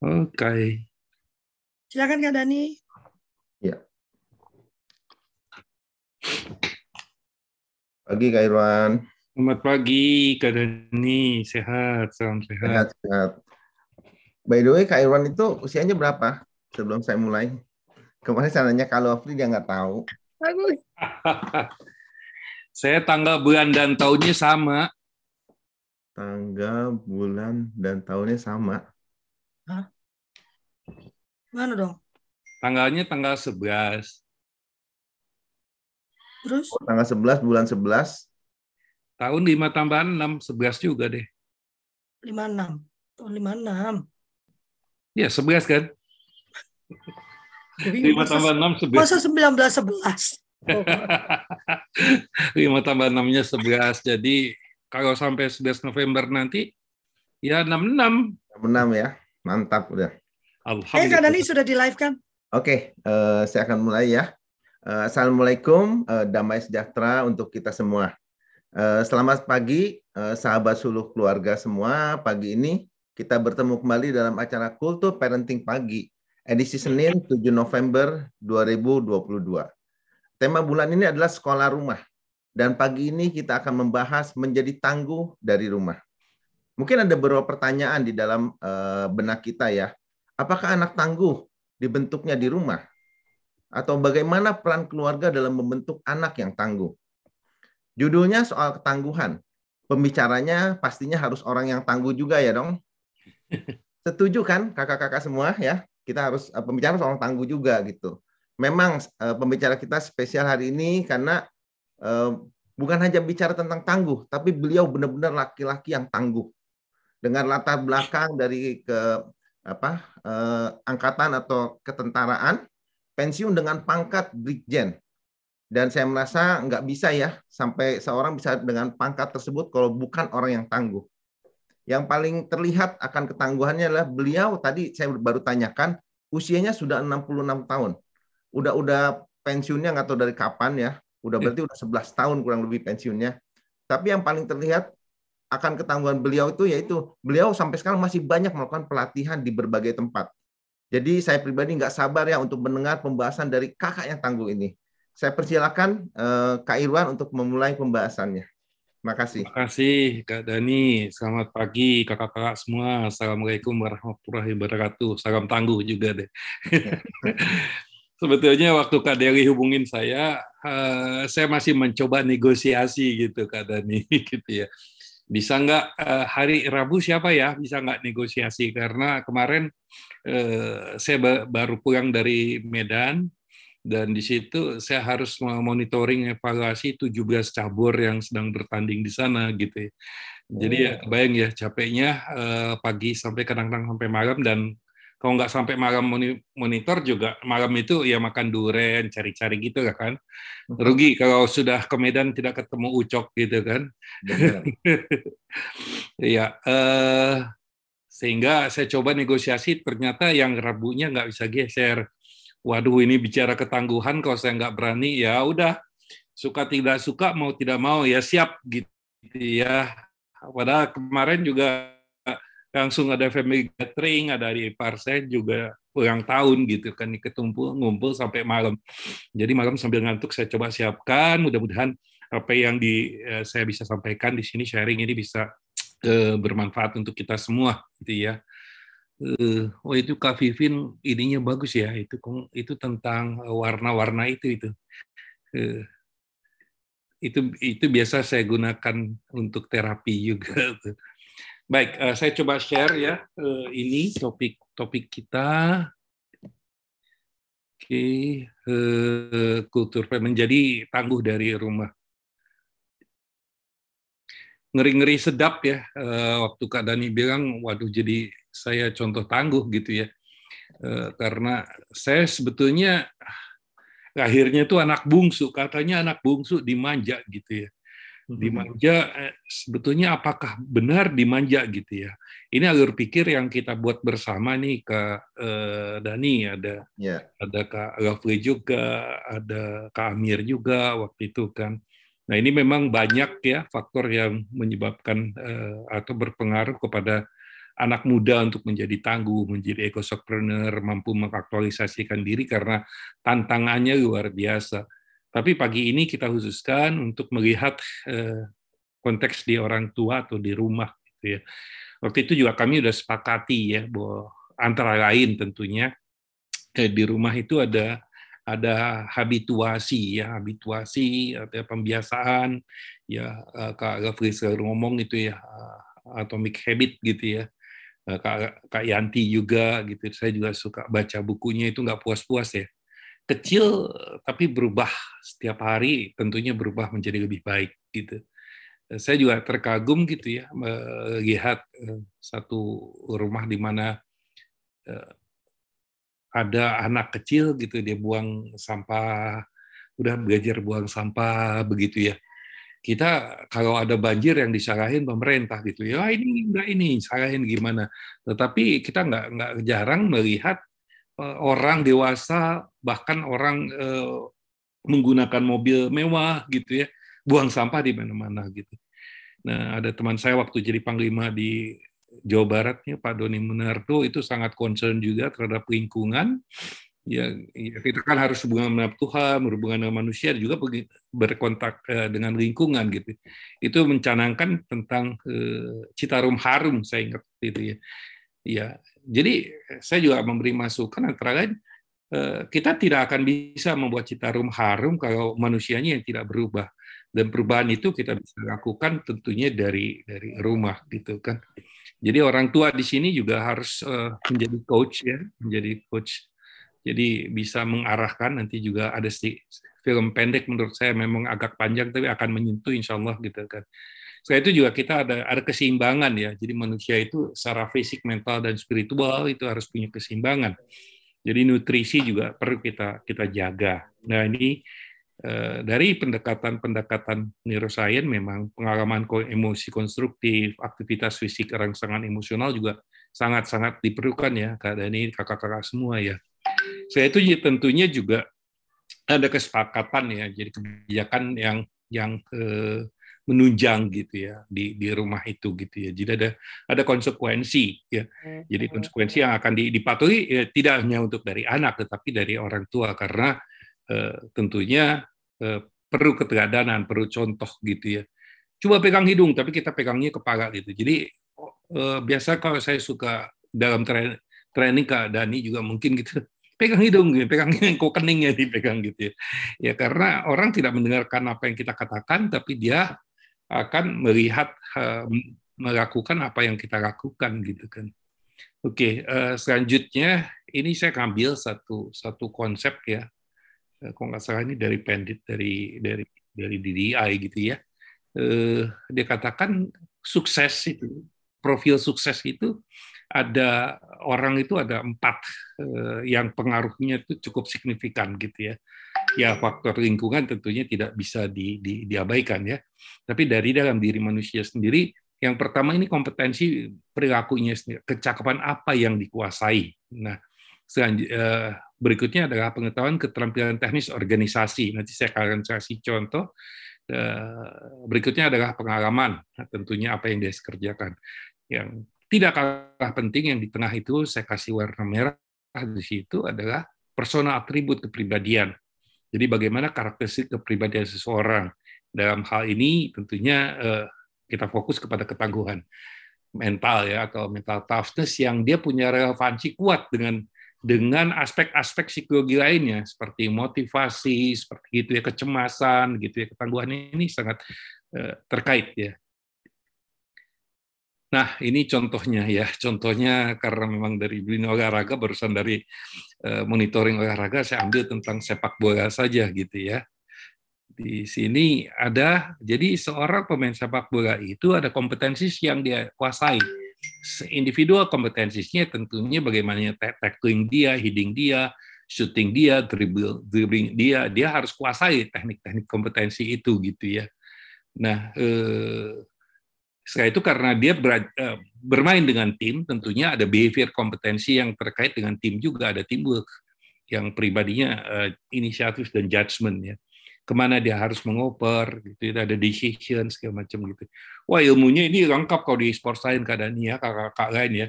Oke. Silakan Kak Dani. Ya. Pagi Kak Irwan. Selamat pagi Kak Dani, sehat, salam sehat. Sehat, sehat. By the way, Kak Irwan itu usianya berapa sebelum saya mulai? Kemarin saya nanya kalau Afri dia nggak tahu. Bagus. Saya tanggal, bulan, dan tahunnya sama. Tanggal, bulan, dan tahunnya sama. Mana dong? Tanggalnya tanggal 11. Terus? Tanggal 11, bulan 11. Tahun 5 tambah 6, 11 juga deh. 56. Tahun 56. Ya, 11 kan? 5 Masa, tambah 6, 11. masa 19 11. Oh, 5 tambah 6-nya 11. Jadi kalau sampai 11 November nanti, ya 66. 6 ya. Mantap udah. eh Kak Dani Alhamdulillah. sudah di live kan? Oke, eh, saya akan mulai ya. Eh, Assalamualaikum, eh, damai sejahtera untuk kita semua. Eh, selamat pagi, eh, sahabat suluh keluarga semua. Pagi ini kita bertemu kembali dalam acara Kultur Parenting Pagi, edisi Senin 7 November 2022. Tema bulan ini adalah sekolah rumah. Dan pagi ini kita akan membahas menjadi tangguh dari rumah. Mungkin ada beberapa pertanyaan di dalam eh, benak kita ya. Apakah anak tangguh dibentuknya di rumah? Atau bagaimana peran keluarga dalam membentuk anak yang tangguh? Judulnya soal ketangguhan. Pembicaranya pastinya harus orang yang tangguh juga ya dong. Setuju kan kakak-kakak semua ya? Kita harus eh, pembicara soal tangguh juga gitu. Memang eh, pembicara kita spesial hari ini karena bukan hanya bicara tentang tangguh, tapi beliau benar-benar laki-laki yang tangguh. Dengan latar belakang dari ke apa eh, angkatan atau ketentaraan, pensiun dengan pangkat brigjen. Dan saya merasa nggak bisa ya sampai seorang bisa dengan pangkat tersebut kalau bukan orang yang tangguh. Yang paling terlihat akan ketangguhannya adalah beliau tadi saya baru tanyakan usianya sudah 66 tahun. Udah udah pensiunnya nggak tahu dari kapan ya. Udah berarti udah 11 tahun kurang lebih pensiunnya. Tapi yang paling terlihat akan ketangguhan beliau itu yaitu beliau sampai sekarang masih banyak melakukan pelatihan di berbagai tempat. Jadi saya pribadi nggak sabar ya untuk mendengar pembahasan dari kakak yang tangguh ini. Saya persilakan eh, Kak Irwan untuk memulai pembahasannya. Terima kasih. Terima kasih Kak Dani. Selamat pagi kakak-kakak semua. Assalamualaikum warahmatullahi wabarakatuh. Salam tangguh juga deh. Sebetulnya waktu Kak Deli hubungin saya, eh, saya masih mencoba negosiasi gitu Kak Dani gitu ya. Bisa nggak eh, hari Rabu siapa ya? Bisa nggak negosiasi? Karena kemarin eh, saya ba- baru pulang dari Medan dan di situ saya harus monitoring evaluasi 17 cabur yang sedang bertanding di sana gitu ya. Jadi ya kebayang ya capeknya eh, pagi sampai kadang-kadang sampai malam dan kalau nggak sampai malam moni- monitor juga malam itu ya makan duren cari-cari gitu lah kan. Rugi kalau sudah ke Medan tidak ketemu ucok gitu kan. Benar. ya eh, sehingga saya coba negosiasi ternyata yang Rabunya nggak bisa geser. Waduh ini bicara ketangguhan kalau saya nggak berani ya udah. Suka tidak suka mau tidak mau ya siap gitu ya. Padahal kemarin juga langsung ada family gathering, ada di ipar saya juga ulang tahun gitu kan ketumpul ngumpul sampai malam. Jadi malam sambil ngantuk saya coba siapkan, mudah-mudahan apa yang di eh, saya bisa sampaikan di sini sharing ini bisa eh, bermanfaat untuk kita semua gitu ya. Eh, oh itu Kak Vivin ininya bagus ya itu itu tentang warna-warna itu itu. Eh, itu itu biasa saya gunakan untuk terapi juga tuh. Baik, uh, saya coba share ya uh, ini topik topik kita. Oke, uh, kultur menjadi tangguh dari rumah. Ngeri-ngeri sedap ya. Uh, waktu Kak Dani bilang, waduh jadi saya contoh tangguh gitu ya. Uh, karena saya sebetulnya akhirnya tuh anak bungsu, katanya anak bungsu dimanja gitu ya dimanja sebetulnya apakah benar dimanja gitu ya ini alur pikir yang kita buat bersama nih ke eh, Dani ada Ya. ada Kak Rafli juga ada Kak Amir juga waktu itu kan nah ini memang banyak ya faktor yang menyebabkan eh, atau berpengaruh kepada anak muda untuk menjadi tangguh, menjadi ekosokpreneur, mampu mengaktualisasikan diri karena tantangannya luar biasa. Tapi pagi ini kita khususkan untuk melihat eh, konteks di orang tua atau di rumah. Gitu ya. Waktu itu juga kami sudah sepakati ya bahwa antara lain tentunya eh, di rumah itu ada ada habituasi ya habituasi ada pembiasaan ya eh, kak Gafri selalu ngomong itu ya atomic habit gitu ya Kak, Kak Yanti juga gitu. Saya juga suka baca bukunya itu nggak puas-puas ya. Kecil tapi berubah setiap hari tentunya berubah menjadi lebih baik gitu. Eh, saya juga terkagum gitu ya melihat eh, satu rumah di mana ada anak kecil gitu dia buang sampah udah belajar buang sampah begitu ya kita kalau ada banjir yang disalahin pemerintah gitu ya ini enggak ini salahin gimana tetapi kita nggak nggak jarang melihat orang dewasa bahkan orang uh, menggunakan mobil mewah gitu ya buang sampah di mana-mana gitu nah ada teman saya waktu jadi panglima di Jawa Baratnya Pak Doni Munardo itu sangat concern juga terhadap lingkungan ya, ya kita kan harus hubungan dengan Tuhan, berhubungan dengan manusia, juga berkontak eh, dengan lingkungan gitu. Itu mencanangkan tentang eh, Citarum harum, saya ingat itu ya. Ya, jadi saya juga memberi masukan antara lain eh, kita tidak akan bisa membuat Citarum harum kalau manusianya yang tidak berubah. Dan perubahan itu kita bisa lakukan tentunya dari dari rumah gitu kan. Jadi orang tua di sini juga harus uh, menjadi coach ya, menjadi coach jadi bisa mengarahkan nanti juga ada film pendek menurut saya memang agak panjang tapi akan menyentuh insya Allah gitu kan. Selain itu juga kita ada ada keseimbangan ya. Jadi manusia itu secara fisik, mental dan spiritual itu harus punya keseimbangan. Jadi nutrisi juga perlu kita kita jaga. Nah ini eh, dari pendekatan-pendekatan neuroscience memang pengalaman emosi konstruktif, aktivitas fisik rangsangan emosional juga sangat-sangat diperlukan ya kak Dani, kakak-kakak semua ya. Saya itu tentunya juga ada kesepakatan ya, jadi kebijakan yang yang eh, menunjang gitu ya di di rumah itu gitu ya. Jadi ada ada konsekuensi ya. Jadi hmm. konsekuensi yang akan dipatuhi ya, tidak hanya untuk dari anak tetapi dari orang tua karena eh, tentunya eh, perlu keteladanan, perlu contoh gitu ya. Coba pegang hidung tapi kita pegangnya kepala gitu. Jadi eh, biasa kalau saya suka dalam training Kak Dani juga mungkin gitu pegang hidung, gitu, pegang kok keningnya dipegang gitu ya. Ya karena orang tidak mendengarkan apa yang kita katakan, tapi dia akan melihat melakukan apa yang kita lakukan gitu kan. Oke, uh, selanjutnya ini saya ambil satu satu konsep ya. Uh, kalau nggak salah ini dari Pendit dari dari dari DDI gitu ya. Dia katakan sukses itu profil sukses itu ada orang itu ada empat eh, yang pengaruhnya itu cukup signifikan gitu ya. Ya faktor lingkungan tentunya tidak bisa di, di, diabaikan ya. Tapi dari dalam diri manusia sendiri, yang pertama ini kompetensi perilakunya sendiri, kecakapan apa yang dikuasai. Nah, eh, berikutnya adalah pengetahuan keterampilan teknis organisasi. Nanti saya akan kasih contoh. Eh, berikutnya adalah pengalaman, nah, tentunya apa yang dia kerjakan. Yang tidak kalah penting yang di tengah itu saya kasih warna merah di situ adalah persona atribut kepribadian. Jadi bagaimana karakteristik kepribadian seseorang. Dalam hal ini tentunya eh, kita fokus kepada ketangguhan mental ya atau mental toughness yang dia punya relevansi kuat dengan dengan aspek-aspek psikologi lainnya seperti motivasi, seperti itu ya kecemasan gitu ya ketangguhan ini sangat eh, terkait ya Nah, ini contohnya ya. Contohnya karena memang dari dunia olahraga, barusan dari uh, monitoring olahraga, saya ambil tentang sepak bola saja gitu ya. Di sini ada, jadi seorang pemain sepak bola itu ada kompetensi yang dia kuasai. Individual kompetensinya tentunya bagaimana tackling dia, heading dia, shooting dia, dribble, dribbling dia, dia harus kuasai teknik-teknik kompetensi itu gitu ya. Nah, eh, setelah itu karena dia eh, bermain dengan tim, tentunya ada behavior kompetensi yang terkait dengan tim juga, ada teamwork yang pribadinya uh, inisiatif dan judgement ya. ke mana dia harus mengoper gitu ada decision segala macam gitu wah ilmunya ini lengkap kalau di sport science keadaannya kakak-kakak lain ya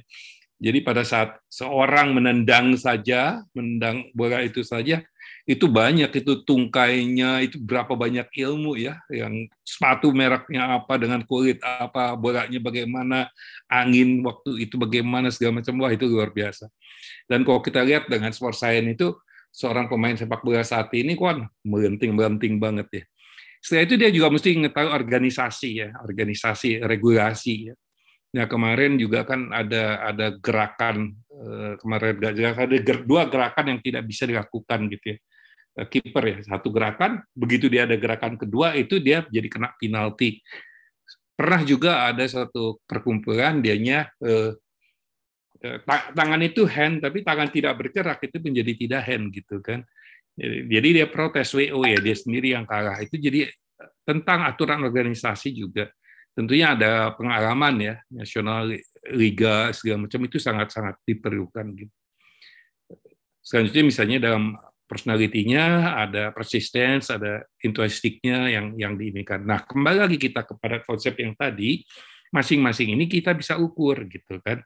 jadi pada saat seorang menendang saja menendang bola itu saja itu banyak itu tungkainya itu berapa banyak ilmu ya yang sepatu mereknya apa dengan kulit apa bolanya bagaimana angin waktu itu bagaimana segala macam wah itu luar biasa dan kalau kita lihat dengan sport science itu seorang pemain sepak bola saat ini kan melenting melenting banget ya. Setelah itu dia juga mesti mengetahui organisasi ya, organisasi regulasi ya. Nah kemarin juga kan ada ada gerakan eh, kemarin ada dua gerakan yang tidak bisa dilakukan gitu ya kiper ya. Satu gerakan begitu dia ada gerakan kedua itu dia jadi kena penalti. Pernah juga ada satu perkumpulan dianya eh, Eh, tangan itu hand tapi tangan tidak bergerak itu menjadi tidak hand gitu kan. Jadi dia protes WO ya dia sendiri yang kalah. Itu jadi eh, tentang aturan organisasi juga. Tentunya ada pengalaman ya nasional liga segala macam itu sangat-sangat diperlukan gitu. Selanjutnya misalnya dalam personalitinya ada persistence, ada intuistiknya yang yang diinikan. Nah, kembali lagi kita kepada konsep yang tadi, masing-masing ini kita bisa ukur gitu kan.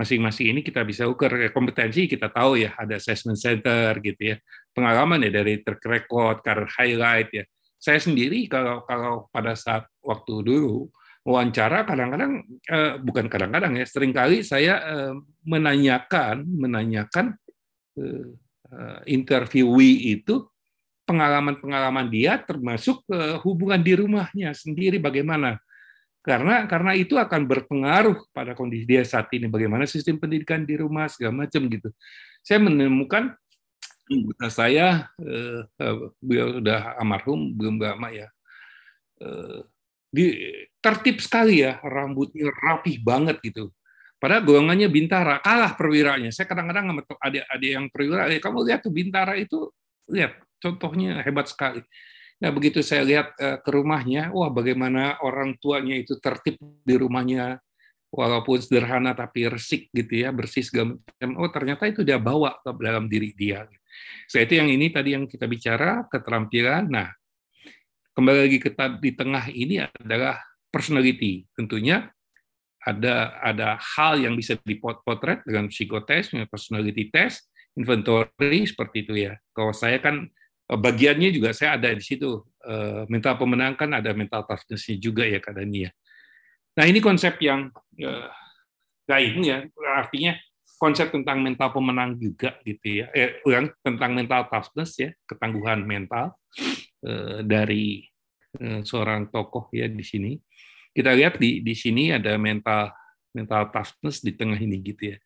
Masing-masing ini kita bisa ukur. Kompetensi kita tahu ya ada assessment center gitu ya. Pengalaman ya dari track record career highlight ya. Saya sendiri kalau kalau pada saat waktu dulu wawancara kadang-kadang eh, bukan kadang-kadang ya sering kali saya eh, menanyakan menanyakan eh, eh interviewee itu pengalaman-pengalaman dia termasuk eh, hubungan di rumahnya sendiri bagaimana. Karena karena itu akan berpengaruh pada kondisi dia saat ini. Bagaimana sistem pendidikan di rumah segala macam gitu. Saya menemukan anggota saya eh, eh, beliau sudah almarhum belum lama ya. Eh, di tertib sekali ya rambutnya rapih banget gitu Padahal golongannya Bintara kalah perwiranya. Saya kadang-kadang sama adik-adik yang perwira, eh, kamu lihat tuh Bintara itu lihat contohnya hebat sekali. Nah, begitu saya lihat uh, ke rumahnya, wah bagaimana orang tuanya itu tertib di rumahnya, walaupun sederhana tapi resik gitu ya, bersih segala. Oh, ternyata itu dia bawa ke dalam diri dia. Saya so, itu yang ini tadi yang kita bicara keterampilan. Nah, kembali lagi ke di tengah ini adalah personality. Tentunya ada ada hal yang bisa dipotret dengan psikotest, personality test, inventory seperti itu ya. Kalau saya kan Eh, bagiannya juga saya ada di situ. Eh, mental pemenang kan ada mental toughness-nya juga ya kadangnya. Nah ini konsep yang eh, lain ya, artinya konsep tentang mental pemenang juga gitu ya, eh, tentang mental toughness ya, ketangguhan mental dari seorang tokoh ya di sini. Kita lihat di di sini ada mental mental toughness di tengah ini gitu ya.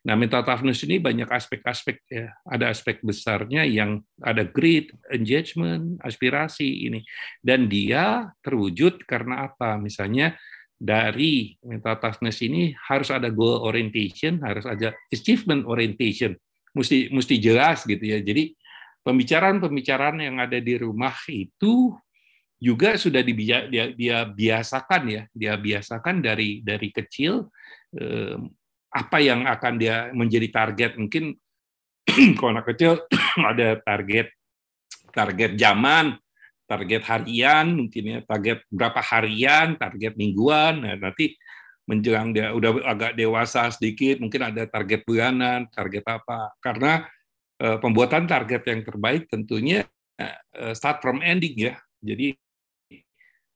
Nah, mental toughness ini banyak aspek-aspek ya. Ada aspek besarnya yang ada grit, engagement, aspirasi ini. Dan dia terwujud karena apa? Misalnya dari mental toughness ini harus ada goal orientation, harus ada achievement orientation. Mesti mesti jelas gitu ya. Jadi pembicaraan-pembicaraan yang ada di rumah itu juga sudah dia, dia, dia biasakan ya, dia biasakan dari dari kecil eh, apa yang akan dia menjadi target. Mungkin kalau anak kecil ada target target zaman target harian mungkin ya target berapa harian target mingguan. Nah, nanti menjelang dia udah agak dewasa sedikit mungkin ada target bulanan target apa. Karena uh, pembuatan target yang terbaik tentunya uh, start from ending ya. Jadi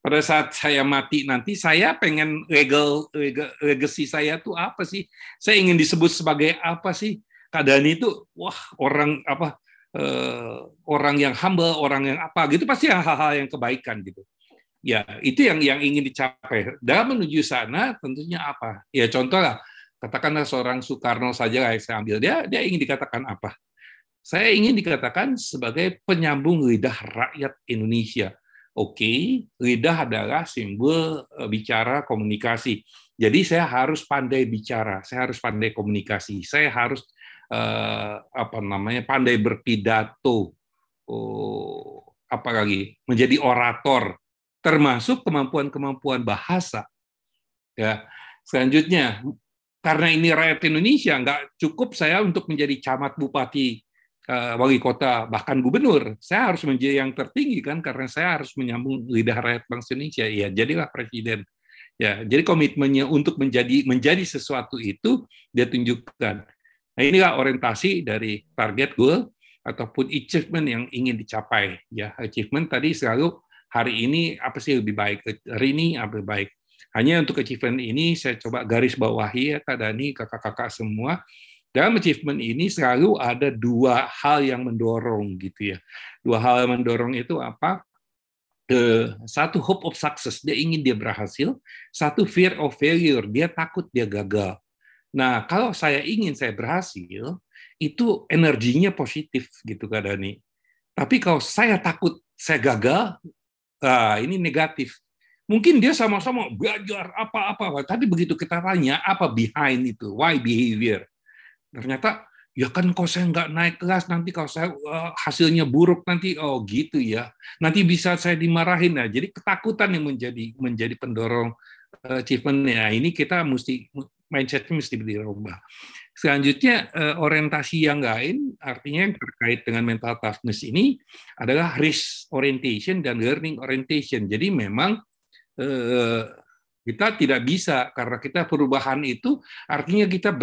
pada saat saya mati nanti saya pengen legal, legal legacy saya tuh apa sih? Saya ingin disebut sebagai apa sih? Keadaan itu wah orang apa uh, orang yang humble, orang yang apa gitu pasti hal-hal yang kebaikan gitu. Ya, itu yang yang ingin dicapai. Dalam menuju sana tentunya apa? Ya contoh lah, katakanlah seorang Soekarno saja yang saya ambil dia dia ingin dikatakan apa? Saya ingin dikatakan sebagai penyambung lidah rakyat Indonesia Oke, okay, lidah adalah simbol eh, bicara komunikasi. Jadi saya harus pandai bicara, saya harus pandai komunikasi, saya harus uh, apa namanya pandai berpidato, oh, apa lagi menjadi orator, termasuk kemampuan-kemampuan bahasa. Ya, selanjutnya karena ini rakyat Indonesia nggak cukup saya untuk menjadi camat bupati wali kota bahkan gubernur, saya harus menjadi yang tertinggi kan karena saya harus menyambung lidah rakyat bangsa Indonesia. Ya, jadilah presiden. Ya, jadi komitmennya untuk menjadi menjadi sesuatu itu dia tunjukkan. Nah, inilah orientasi dari target goal ataupun achievement yang ingin dicapai. Ya, achievement tadi selalu hari ini apa sih lebih baik, hari ini apa lebih baik. Hanya untuk achievement ini saya coba garis bawahi ya Kak Dani, kakak-kakak semua dalam achievement ini selalu ada dua hal yang mendorong gitu ya. Dua hal yang mendorong itu apa? Ke satu hope of success, dia ingin dia berhasil. Satu fear of failure, dia takut dia gagal. Nah, kalau saya ingin saya berhasil, itu energinya positif gitu Kak Dani. Tapi kalau saya takut saya gagal, nah ini negatif. Mungkin dia sama-sama belajar apa-apa, tapi begitu kita tanya apa behind itu, why behavior, ternyata ya kan kalau saya nggak naik kelas nanti kalau saya uh, hasilnya buruk nanti oh gitu ya. Nanti bisa saya dimarahin nah jadi ketakutan yang menjadi menjadi pendorong uh, achievementnya ini kita mesti mindsetnya mesti dirubah. Selanjutnya uh, orientasi yang lain artinya yang terkait dengan mental toughness ini adalah risk orientation dan learning orientation. Jadi memang uh, kita tidak bisa karena kita perubahan itu artinya kita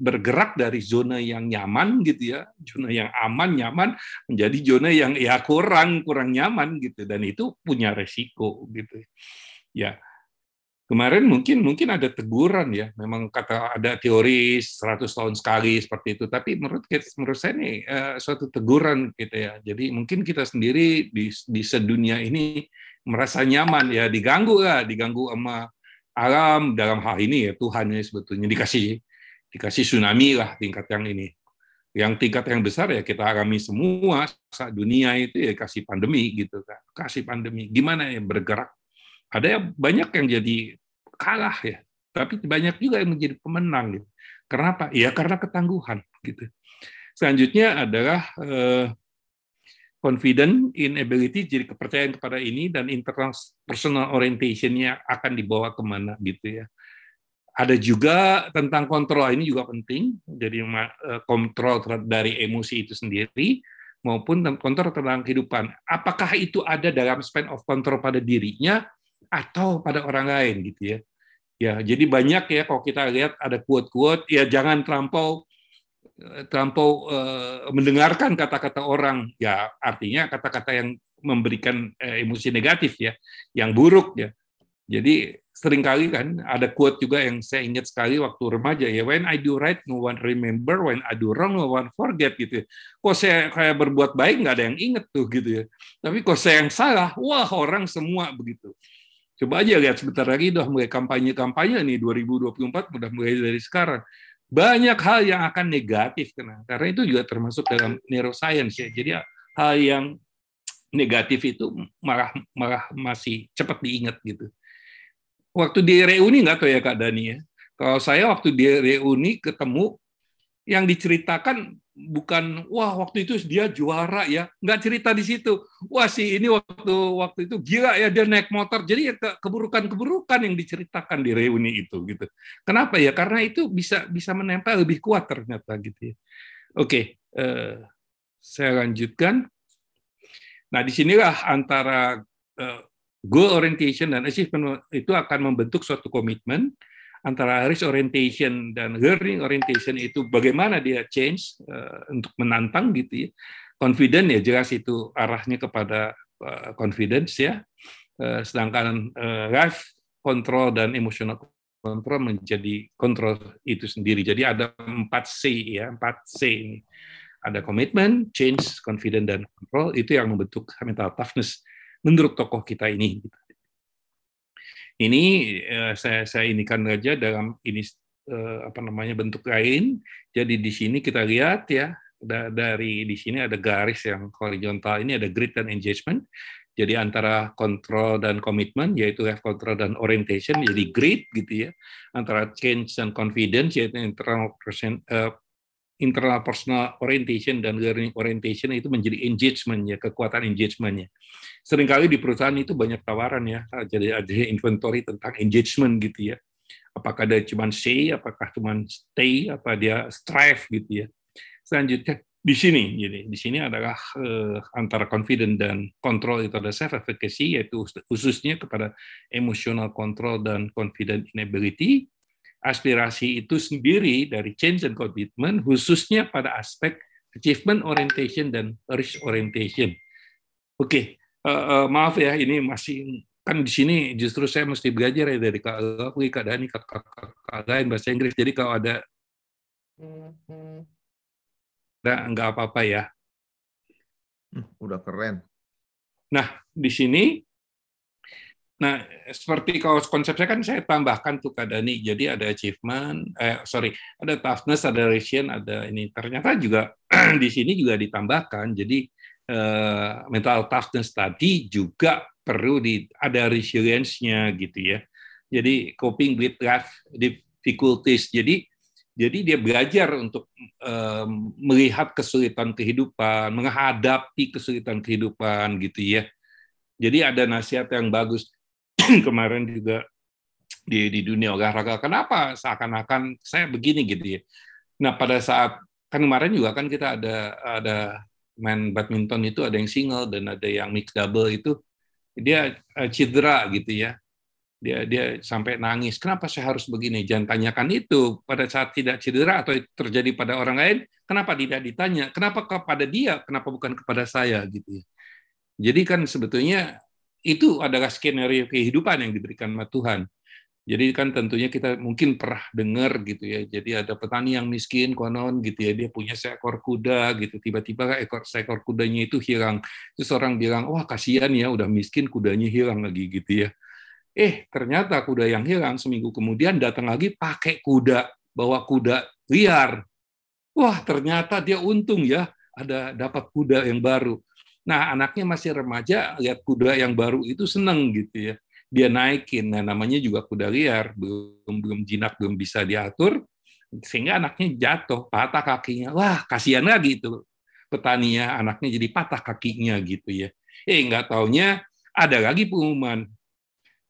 bergerak dari zona yang nyaman gitu ya, zona yang aman nyaman menjadi zona yang ya kurang kurang nyaman gitu dan itu punya resiko gitu. Ya. Kemarin mungkin mungkin ada teguran ya, memang kata ada teori 100 tahun sekali seperti itu, tapi menurut menurut saya ini uh, suatu teguran gitu ya. Jadi mungkin kita sendiri di di sedunia ini merasa nyaman ya diganggu ya, diganggu sama alam dalam hal ini ya Tuhan ya sebetulnya dikasih dikasih tsunami lah tingkat yang ini. Yang tingkat yang besar ya kita alami semua saat dunia itu ya kasih pandemi gitu kan. Kasih pandemi. Gimana ya bergerak? Ada yang banyak yang jadi kalah ya, tapi banyak juga yang menjadi pemenang gitu. Kenapa? Ya karena ketangguhan gitu. Selanjutnya adalah eh, confident in ability, jadi kepercayaan kepada ini, dan internal personal orientation-nya akan dibawa ke mana gitu ya. Ada juga tentang kontrol, ini juga penting, jadi eh, kontrol dari emosi itu sendiri, maupun kontrol tentang kehidupan. Apakah itu ada dalam span of control pada dirinya, atau pada orang lain gitu ya. Ya, jadi banyak ya kalau kita lihat ada quote-quote, ya jangan terlampau terlampau uh, mendengarkan kata-kata orang. Ya artinya kata-kata yang memberikan uh, emosi negatif ya yang buruk ya. Jadi sering kali kan ada quote juga yang saya ingat sekali waktu remaja ya when I do right no one remember. When I do wrong no one forget gitu kok saya kayak berbuat baik nggak ada yang inget tuh gitu ya. Tapi kok saya yang salah? Wah orang semua begitu. Coba aja lihat sebentar lagi udah mulai kampanye kampanye nih 2024 udah mulai dari sekarang banyak hal yang akan negatif kena karena itu juga termasuk dalam neuroscience ya. Jadi hal yang negatif itu malah malah masih cepat diingat gitu. Waktu di reuni nggak tahu ya kak Dani ya. Kalau saya waktu di reuni ketemu yang diceritakan bukan wah waktu itu dia juara ya. Nggak cerita di situ. Wah si ini waktu waktu itu gila ya dia naik motor. Jadi ya keburukan keburukan yang diceritakan di reuni itu gitu. Kenapa ya? Karena itu bisa bisa menempel lebih kuat ternyata gitu ya. Oke eh, saya lanjutkan. Nah di sinilah antara eh, goal orientation dan achievement itu akan membentuk suatu komitmen antara risk orientation dan learning orientation itu bagaimana dia change uh, untuk menantang gitu ya. Confident ya jelas itu arahnya kepada uh, confidence ya. Uh, sedangkan uh, life control dan emotional control menjadi kontrol itu sendiri. Jadi ada 4 C ya, 4 C ini. Ada komitmen, change, confident dan control itu yang membentuk mental toughness menurut tokoh kita ini. Gitu. Ini uh, saya saya inikan saja dalam ini uh, apa namanya bentuk lain. Jadi di sini kita lihat ya da dari di sini ada garis yang horizontal ini ada grid dan engagement. Jadi antara control dan komitmen yaitu have control dan orientation jadi grid gitu ya. Antara change dan confidence yaitu internal uh, internal personal orientation dan learning orientation itu menjadi engagement ya kekuatan engagementnya. Seringkali di perusahaan itu banyak tawaran ya, jadi ada inventory tentang engagement gitu ya. Apakah dia cuma say, apakah cuma stay, apa dia strive gitu ya. Selanjutnya di sini. Jadi di sini adalah uh, antara confident dan control itu ada self efficacy yaitu khususnya kepada emotional control dan confident inability. Aspirasi itu sendiri dari change and commitment khususnya pada aspek achievement orientation dan risk orientation. Oke, okay. uh, uh, eh, maaf ya ini masih kan di sini justru saya mesti belajar ya dari Kak Gafri, Kak Dani, Kak, Kak, Kak lain bahasa Inggris. Jadi kalau ada nggak nggak apa-apa ya. Udah keren. Nah, di sini, nah seperti kalau konsep saya kan saya tambahkan tuh Kak Dani, jadi ada achievement, eh sorry, ada toughness, ada ration, ada ini. Ternyata juga di sini juga ditambahkan, jadi eh, mental toughness tadi juga perlu di ada resilience-nya gitu ya. Jadi coping with life difficulties. Jadi jadi dia belajar untuk um, melihat kesulitan kehidupan, menghadapi kesulitan kehidupan gitu ya. Jadi ada nasihat yang bagus kemarin juga di di dunia olahraga. Kenapa seakan-akan saya begini gitu ya. Nah, pada saat kan kemarin juga kan kita ada ada main badminton itu ada yang single dan ada yang mix double itu dia eh, cedera gitu ya. Dia dia sampai nangis. Kenapa saya harus begini? Jangan tanyakan itu. Pada saat tidak cedera atau terjadi pada orang lain kenapa tidak ditanya? Kenapa kepada dia? Kenapa bukan kepada saya gitu ya? Jadi kan sebetulnya itu adalah skenario kehidupan yang diberikan sama Tuhan jadi kan tentunya kita mungkin pernah dengar gitu ya. Jadi ada petani yang miskin konon gitu ya, dia punya seekor kuda gitu. Tiba-tiba ekor seekor kudanya itu hilang. Terus orang bilang, "Wah, kasihan ya udah miskin kudanya hilang lagi gitu ya." Eh, ternyata kuda yang hilang seminggu kemudian datang lagi pakai kuda, bawa kuda liar. Wah, ternyata dia untung ya, ada dapat kuda yang baru. Nah, anaknya masih remaja, lihat kuda yang baru itu seneng gitu ya dia naikin. Nah, namanya juga kuda liar, belum belum jinak, belum bisa diatur, sehingga anaknya jatuh, patah kakinya. Wah, kasihan lagi itu petaninya, anaknya jadi patah kakinya gitu ya. Eh, nggak taunya ada lagi pengumuman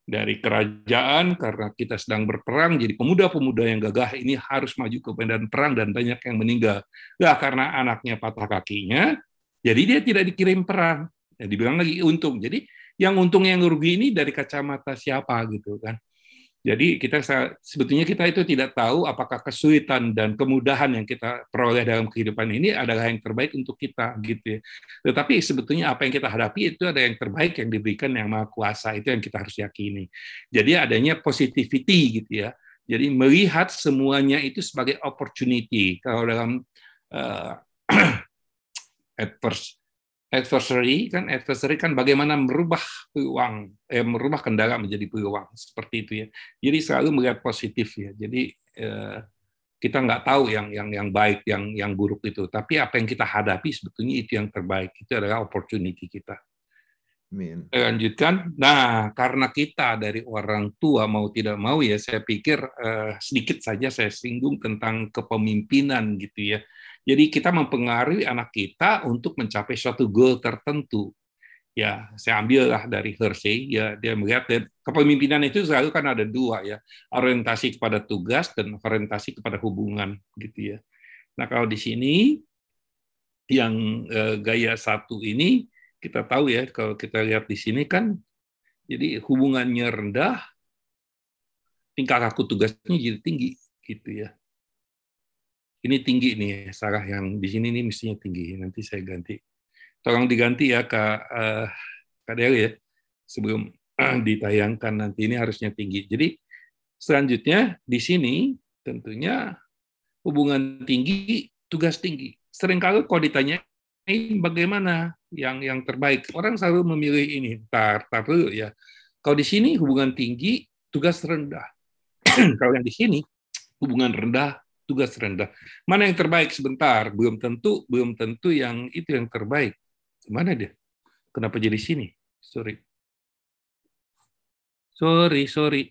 dari kerajaan karena kita sedang berperang, jadi pemuda-pemuda yang gagah ini harus maju ke medan perang dan banyak yang meninggal. Nah, karena anaknya patah kakinya, jadi dia tidak dikirim perang. Ya, dibilang lagi untung. Jadi yang untung yang rugi ini dari kacamata siapa gitu kan. Jadi kita sebetulnya kita itu tidak tahu apakah kesulitan dan kemudahan yang kita peroleh dalam kehidupan ini adalah yang terbaik untuk kita gitu ya. Tetapi sebetulnya apa yang kita hadapi itu ada yang terbaik yang diberikan yang maha kuasa itu yang kita harus yakini. Jadi adanya positivity gitu ya. Jadi melihat semuanya itu sebagai opportunity. Kalau dalam uh, adverse adversary kan adversary kan bagaimana merubah peluang eh, merubah kendala menjadi peluang seperti itu ya. Jadi selalu melihat positif ya. Jadi eh, kita nggak tahu yang yang yang baik yang yang buruk itu. Tapi apa yang kita hadapi sebetulnya itu yang terbaik. Itu adalah opportunity kita. Amin. lanjutkan. Nah karena kita dari orang tua mau tidak mau ya saya pikir eh, sedikit saja saya singgung tentang kepemimpinan gitu ya jadi kita mempengaruhi anak kita untuk mencapai suatu goal tertentu. Ya, saya ambillah dari Hersey, ya dia melihat dan kepemimpinan itu selalu kan ada dua ya, orientasi kepada tugas dan orientasi kepada hubungan gitu ya. Nah kalau di sini yang eh, gaya satu ini kita tahu ya kalau kita lihat di sini kan jadi hubungannya rendah, tingkah laku tugasnya jadi tinggi gitu ya ini tinggi nih Sarah yang di sini nih mestinya tinggi. Nanti saya ganti. Tolong diganti ya kak uh, kak Del ya sebelum uh, ditayangkan nanti. Ini harusnya tinggi. Jadi selanjutnya di sini tentunya hubungan tinggi tugas tinggi. Seringkali kalau ditanya ini bagaimana yang yang terbaik orang selalu memilih ini. Tar tar dulu ya. Kalau di sini hubungan tinggi tugas rendah. Kalau yang di sini hubungan rendah tugas rendah. Mana yang terbaik sebentar? Belum tentu, belum tentu yang itu yang terbaik. Mana dia? Kenapa jadi sini? Sorry. Sorry, sorry.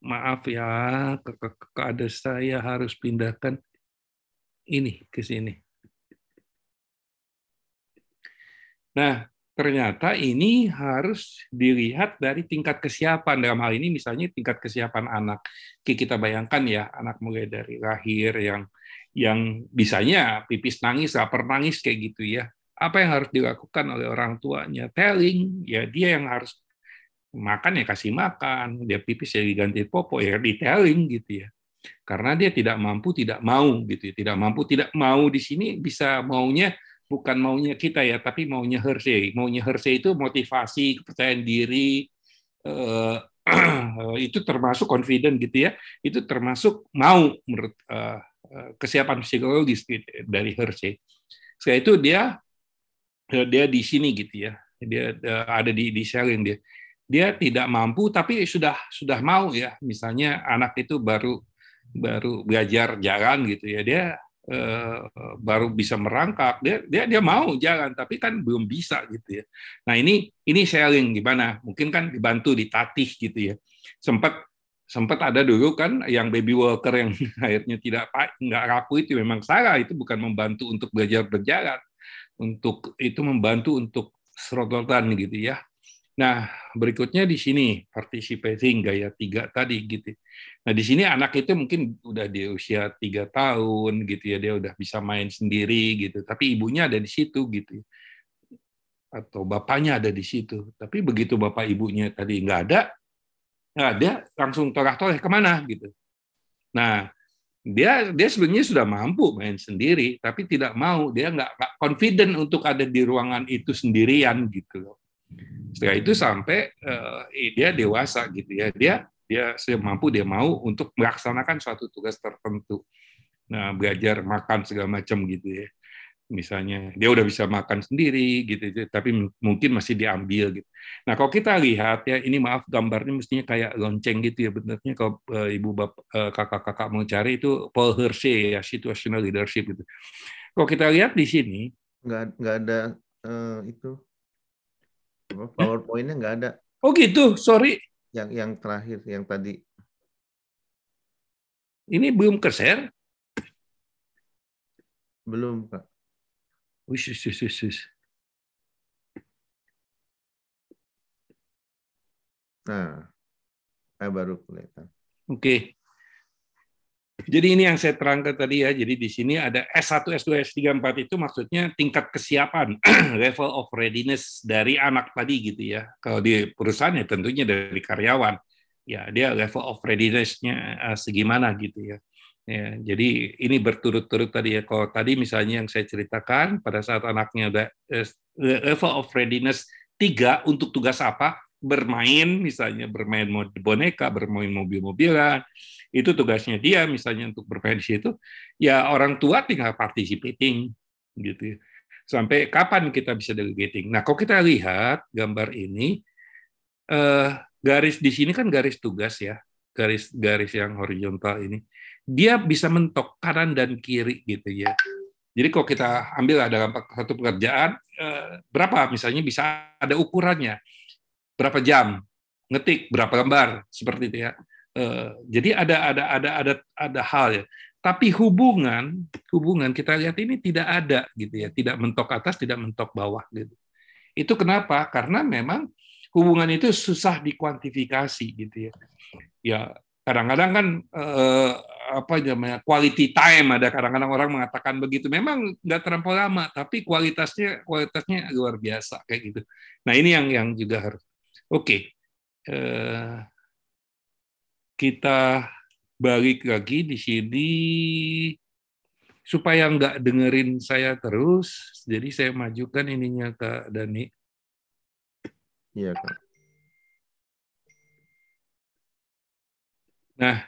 Maaf ya, ke, ke, ke ada saya harus pindahkan ini ke sini. Nah, ternyata ini harus dilihat dari tingkat kesiapan. Dalam hal ini misalnya tingkat kesiapan anak. Kita bayangkan ya anak mulai dari lahir yang yang bisanya pipis nangis lapar nangis kayak gitu ya. Apa yang harus dilakukan oleh orang tuanya? Telling. Ya dia yang harus makan ya kasih makan. Dia pipis ya diganti popo ya di telling gitu ya. Karena dia tidak mampu tidak mau gitu ya. tidak mampu tidak mau. Di sini bisa maunya bukan maunya kita ya, tapi maunya Hershey. Maunya Hershey itu motivasi, kepercayaan diri, eh, itu termasuk confident gitu ya. Itu termasuk mau menurut eh, eh, kesiapan psikologis gitu, dari Hershey. Setelah itu dia dia di sini gitu ya. Dia ada di di sharing dia. Dia tidak mampu tapi sudah sudah mau ya. Misalnya anak itu baru baru belajar jalan gitu ya. Dia baru bisa merangkak dia dia dia mau jalan tapi kan belum bisa gitu ya. Nah ini ini sharing gimana? Mungkin kan dibantu ditatih gitu ya. Sempat sempat ada dulu kan yang baby walker yang akhirnya tidak nggak raku itu memang salah. Itu bukan membantu untuk belajar berjalan untuk itu membantu untuk serototan gitu ya Nah, berikutnya di sini participating gaya tiga tadi gitu. Nah, di sini anak itu mungkin udah di usia tiga tahun gitu ya, dia udah bisa main sendiri gitu. Tapi ibunya ada di situ gitu, atau bapaknya ada di situ. Tapi begitu bapak ibunya tadi nggak ada, nggak ada, langsung torah-torah ke mana gitu. Nah, dia dia sebenarnya sudah mampu main sendiri, tapi tidak mau, dia nggak confident untuk ada di ruangan itu sendirian gitu loh setelah itu sampai uh, dia dewasa gitu ya. Dia dia mampu dia mau untuk melaksanakan suatu tugas tertentu. Nah, belajar makan segala macam gitu ya. Misalnya dia udah bisa makan sendiri gitu, gitu tapi mungkin masih diambil gitu. Nah, kalau kita lihat ya ini maaf gambarnya mestinya kayak lonceng gitu ya benarnya kalau uh, ibu bapak uh, kakak-kakak mau cari itu Paul Hershey ya situational leadership gitu. Kalau kita lihat di sini nggak nggak ada uh, itu PowerPoint-nya nggak ada. Oh gitu, sorry. Yang yang terakhir, yang tadi. Ini belum ke share? Belum, Pak. Wis, wis, wis, wis. Nah, saya baru kelihatan. Oke. Okay. Jadi ini yang saya terangkan tadi ya. Jadi di sini ada S1, S2, S3, 4 itu maksudnya tingkat kesiapan, level of readiness dari anak tadi gitu ya. Kalau di perusahaan ya tentunya dari karyawan. Ya, dia level of readiness-nya uh, segimana gitu ya. Ya, jadi ini berturut-turut tadi ya. Kalau tadi misalnya yang saya ceritakan pada saat anaknya ada eh, level of readiness tiga untuk tugas apa? Bermain misalnya bermain boneka, bermain mobil-mobilan, itu tugasnya dia misalnya untuk bermain di situ ya orang tua tinggal participating gitu ya. sampai kapan kita bisa delegating? Nah kalau kita lihat gambar ini eh, garis di sini kan garis tugas ya garis garis yang horizontal ini. Dia bisa mentok kanan dan kiri gitu ya. Jadi kalau kita ambil dalam satu pekerjaan eh, berapa? Misalnya bisa ada ukurannya berapa jam ngetik berapa lembar seperti itu ya Eh, jadi ada ada ada ada ada hal ya. Tapi hubungan hubungan kita lihat ini tidak ada gitu ya, tidak mentok atas, tidak mentok bawah gitu. Itu kenapa? Karena memang hubungan itu susah dikuantifikasi gitu ya. Ya kadang-kadang kan eh, apa namanya quality time ada kadang-kadang orang mengatakan begitu. Memang nggak terlampau lama, tapi kualitasnya kualitasnya luar biasa kayak gitu. Nah ini yang yang juga harus. Oke. Okay. Eh, kita balik lagi di sini supaya nggak dengerin saya terus, jadi saya majukan ininya Kak Dani. Iya Kak. Nah,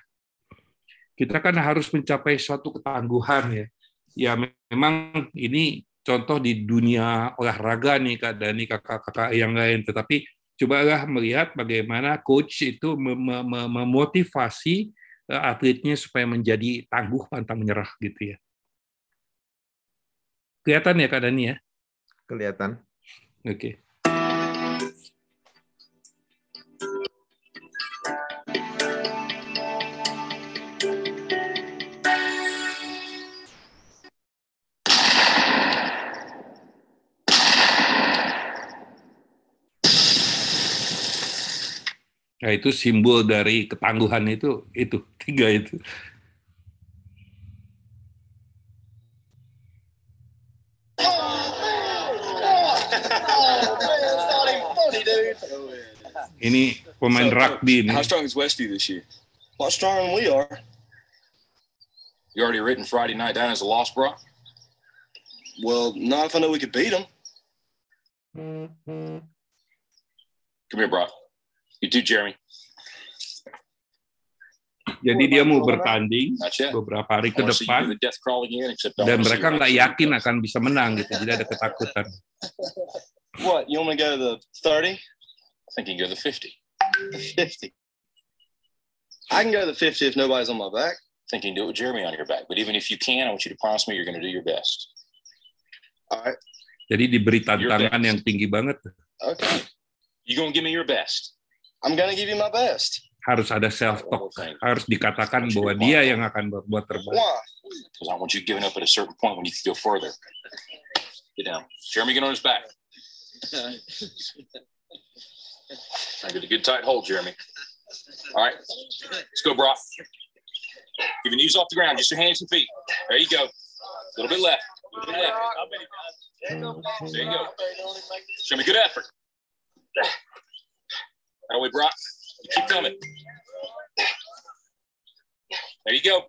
kita kan harus mencapai suatu ketangguhan ya. Ya memang ini contoh di dunia olahraga nih Kak Dani, kakak-kakak yang lain. Tetapi cobalah melihat bagaimana coach itu memotivasi eh, atletnya supaya menjadi tangguh pantang menyerah gitu ya. Kelihatan ya Dani ya? Kelihatan. Oke. Okay. Nah, itu simbol dari ketangguhan itu, itu tiga itu. Ini pemain So, rugby nih. How strong is Westview this year? A lot stronger than we are. You already written Friday night down as a loss, bro? Well, not if I know we could beat them. Come here, bro. You too, Jeremy. Jadi dia mau bertanding beberapa hari ke depan dan mereka nggak yakin akan bisa menang gitu. Jadi ada ketakutan. What? You want me to go to the 30? I think you can go to the 50. The 50? I can go to the 50 if nobody's on my back. I think you can do it with Jeremy on your back. But even if you can, I want you to promise me you're going to do your best. All right. Jadi diberi tantangan yang tinggi banget. Okay. You going to give me your best? I'm going to give you my best. Harus ada self talk. Harus dikatakan bahwa dia yang akan berbuat terbaik. Why? Because I want you giving up at a certain point when you can go further. Get down. Jeremy, get on his back. I get a good tight hold, Jeremy. All right. Let's go, Brock. Give your knees off the ground, just your hands and feet. There you go. A little bit left. A little bit left. There you go. Show me good effort. That way, Brock. You keep coming. There you go.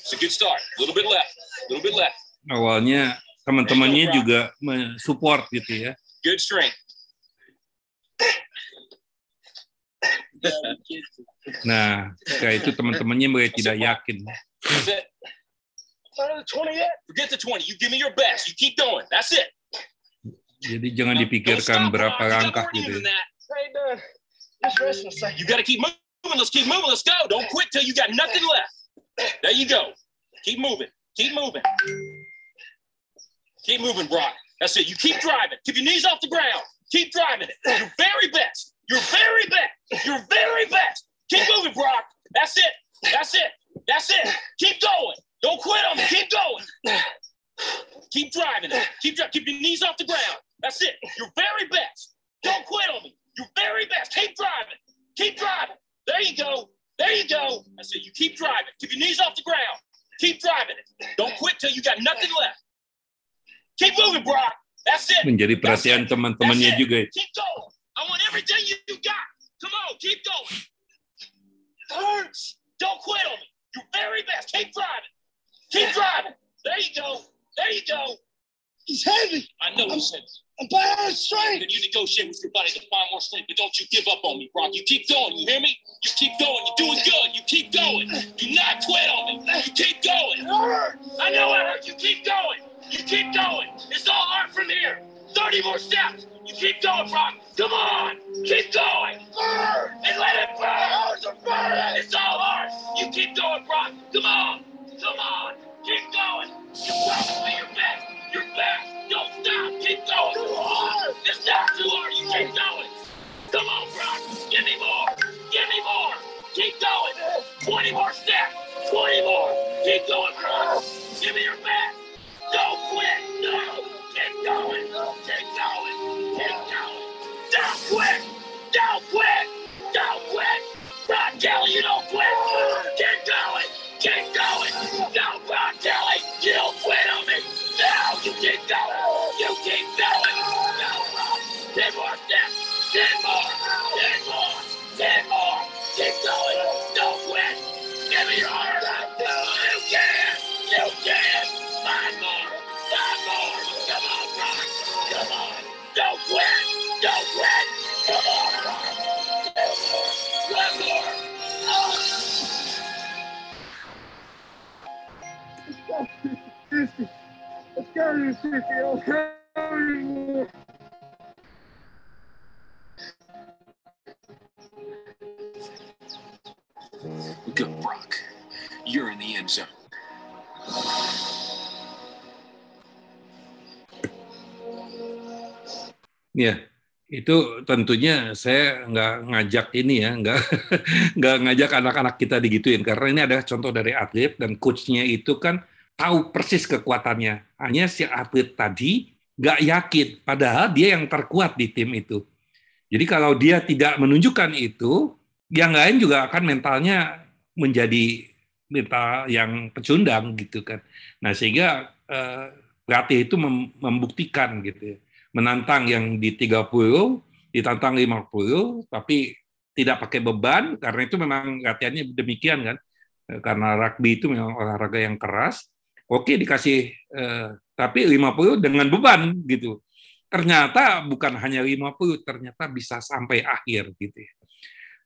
It's a good start. A little bit left. A little bit left. Awalnya teman-temannya juga support gitu ya. Good strength. Nah, kayak itu teman-temannya mulai tidak yakin. That's it. Not at the 20 yet? Forget the 20. You give me your best. You keep going. That's it. Jadi jangan Don't dipikirkan stop, berapa You got langkah more in you gitu. than ya. that. I ain't done. Just resting a second. You got to keep moving. Let's keep moving. Let's go. Don't quit till you got nothing left. There you go. Keep moving. Keep moving. Keep moving, Brock. That's it. You keep driving. Keep your knees off the ground. Keep driving it. Your very best. Your very best. Your very best. Keep moving, Brock. That's it. That's it. That's it. Keep going. Don't quit on me. Keep going. Keep driving it. Keep dri- keep your knees off the ground. That's it. Your very best. Don't quit on me. Your very best. Keep driving. Keep driving. There you go. There you go. I said you keep driving. Keep your knees off the ground. Keep driving it. Don't quit till you got nothing left. Keep moving, Brock. That's it. Menjadi perhatian teman-temannya juga. Keep going. I want everything you you got. Come on, keep going. It hurts. Don't quit on me. Your very best. Keep driving. Keep driving. There you go. There you go. He's heavy. I know you said I'm of strength. then you negotiate with your body to find more strength, but don't you give up on me, Brock. You keep going. You hear me? You keep going. You're doing good. You keep going. Do not quit on me. You keep going. I know it hurts. You keep going. You keep going. It's all art from here. 30 more steps. You keep going, Brock. Come on. Keep going. Burn. And let it burn. It's all art. You keep going, Brock. Come on. Keep going. Come on, Brock. Give me more. Give me more. Keep going. 20 more steps. 20 more. Keep going, Brock. Give me your best. Don't quit. No. Keep going. Keep going. Keep going. Don't quit. Don't quit. Don't quit. Brock Kelly, you don't quit. Keep going. Keep going. No, Brock Kelly, you don't quit on me. No, you keep going. Ten more. Ten more. Ten more. Keep going. Don't quit. Give me your heart. You can. You can. Five more. Five more. Come on, Brock. Come on. Don't quit. Don't quit. Come on, Brock. One more. Oh. Let's go to the 50. Let's go anymore. Good, Brock. You're in the end zone. Ya, itu tentunya saya nggak ngajak ini ya, nggak nggak ngajak anak-anak kita digituin karena ini adalah contoh dari atlet dan coachnya itu kan tahu persis kekuatannya. Hanya si atlet tadi nggak yakin. Padahal dia yang terkuat di tim itu. Jadi kalau dia tidak menunjukkan itu, yang lain juga akan mentalnya menjadi mental yang pecundang gitu kan. Nah sehingga eh, itu membuktikan gitu ya. Menantang yang di 30, ditantang 50, tapi tidak pakai beban karena itu memang latihannya demikian kan eh, karena rugby itu memang olahraga yang keras oke dikasih eh, tapi 50 dengan beban gitu ternyata bukan hanya 50 ternyata bisa sampai akhir gitu ya.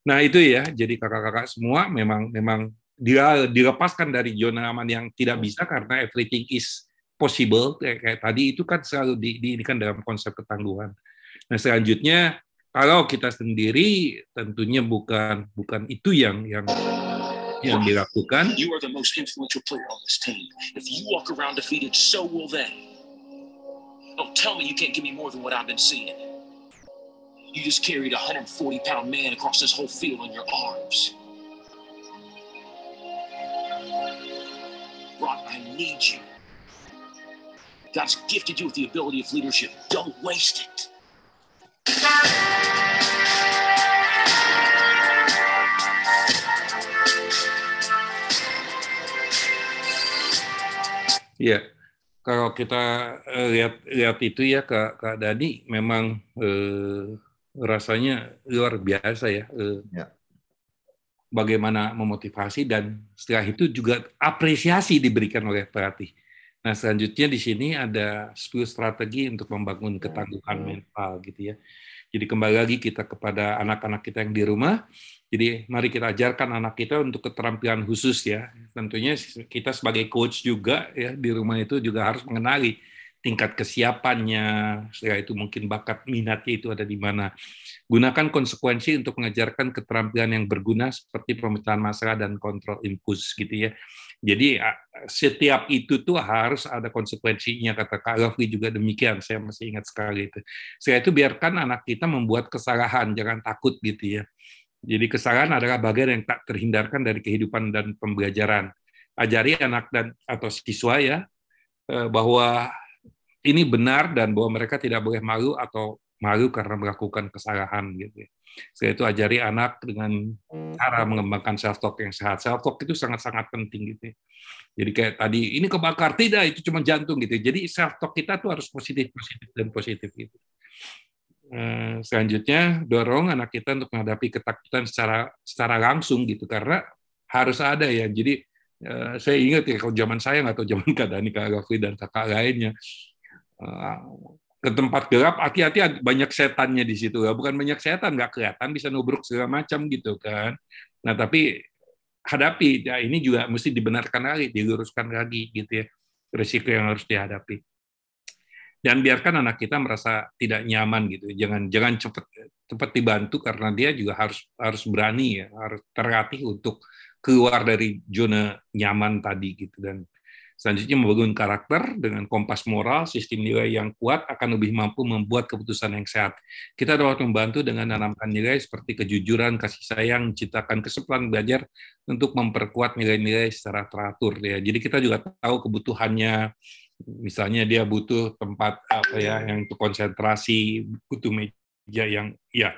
Nah itu ya jadi kakak-kakak semua memang memang dia dilepaskan dari zona aman yang tidak bisa karena everything is possible kayak, kayak tadi itu kan selalu di, di ini kan dalam konsep ketangguhan nah selanjutnya kalau kita sendiri tentunya bukan bukan itu yang yang yang dilakukan. You are the most influential player on this team. If you walk around defeated, so will they. Don't tell me you can't give me more than what I've been seeing. You just carried a 140 pound man across this whole field on your arms. Brock, I need you. God's gifted you with the ability of leadership. Don't waste it. Ya, kalau kita eh, lihat lihat itu ya Kak, Kak Dani memang eh, rasanya luar biasa ya. Eh, Ya. Bagaimana memotivasi dan setelah itu juga apresiasi diberikan oleh pelatih. Nah, selanjutnya di sini ada 10 strategi untuk membangun ketangguhan mental gitu ya. Jadi kembali lagi kita kepada anak-anak kita yang di rumah. Jadi mari kita ajarkan anak kita untuk keterampilan khusus ya. Tentunya kita sebagai coach juga ya di rumah itu juga harus mengenali tingkat kesiapannya, setelah itu mungkin bakat minatnya itu ada di mana. Gunakan konsekuensi untuk mengajarkan keterampilan yang berguna seperti pemecahan masalah dan kontrol impuls gitu ya. Jadi setiap itu tuh harus ada konsekuensinya kata Kak Raffi juga demikian. Saya masih ingat sekali itu. Setelah itu biarkan anak kita membuat kesalahan, jangan takut gitu ya. Jadi kesalahan adalah bagian yang tak terhindarkan dari kehidupan dan pembelajaran. Ajari anak dan atau siswa ya eh, bahwa ini benar dan bahwa mereka tidak boleh malu atau malu karena melakukan kesalahan gitu. Setelah itu ajari anak dengan cara mengembangkan self talk yang sehat. Self talk itu sangat-sangat penting gitu. Jadi kayak tadi ini kebakar tidak itu cuma jantung gitu. Jadi self talk kita tuh harus positif positif dan positif gitu. Selanjutnya dorong anak kita untuk menghadapi ketakutan secara secara langsung gitu karena harus ada ya. Jadi saya ingat ya kalau zaman saya tahu zaman Kak Dani, Kak Raffi dan kakak lainnya ke tempat gelap hati-hati banyak setannya di situ. Ya bukan banyak setan nggak kelihatan bisa nubruk segala macam gitu kan. Nah tapi hadapi. Ya ini juga mesti dibenarkan lagi diluruskan lagi gitu ya risiko yang harus dihadapi. Dan biarkan anak kita merasa tidak nyaman gitu. Jangan jangan cepat cepat dibantu karena dia juga harus harus berani ya harus terlatih untuk keluar dari zona nyaman tadi gitu. Dan Selanjutnya membangun karakter dengan kompas moral, sistem nilai yang kuat akan lebih mampu membuat keputusan yang sehat. Kita dapat membantu dengan menanamkan nilai seperti kejujuran, kasih sayang, menciptakan kesempatan belajar untuk memperkuat nilai-nilai secara teratur. Ya, jadi kita juga tahu kebutuhannya. Misalnya dia butuh tempat apa ya yang untuk konsentrasi, butuh meja yang ya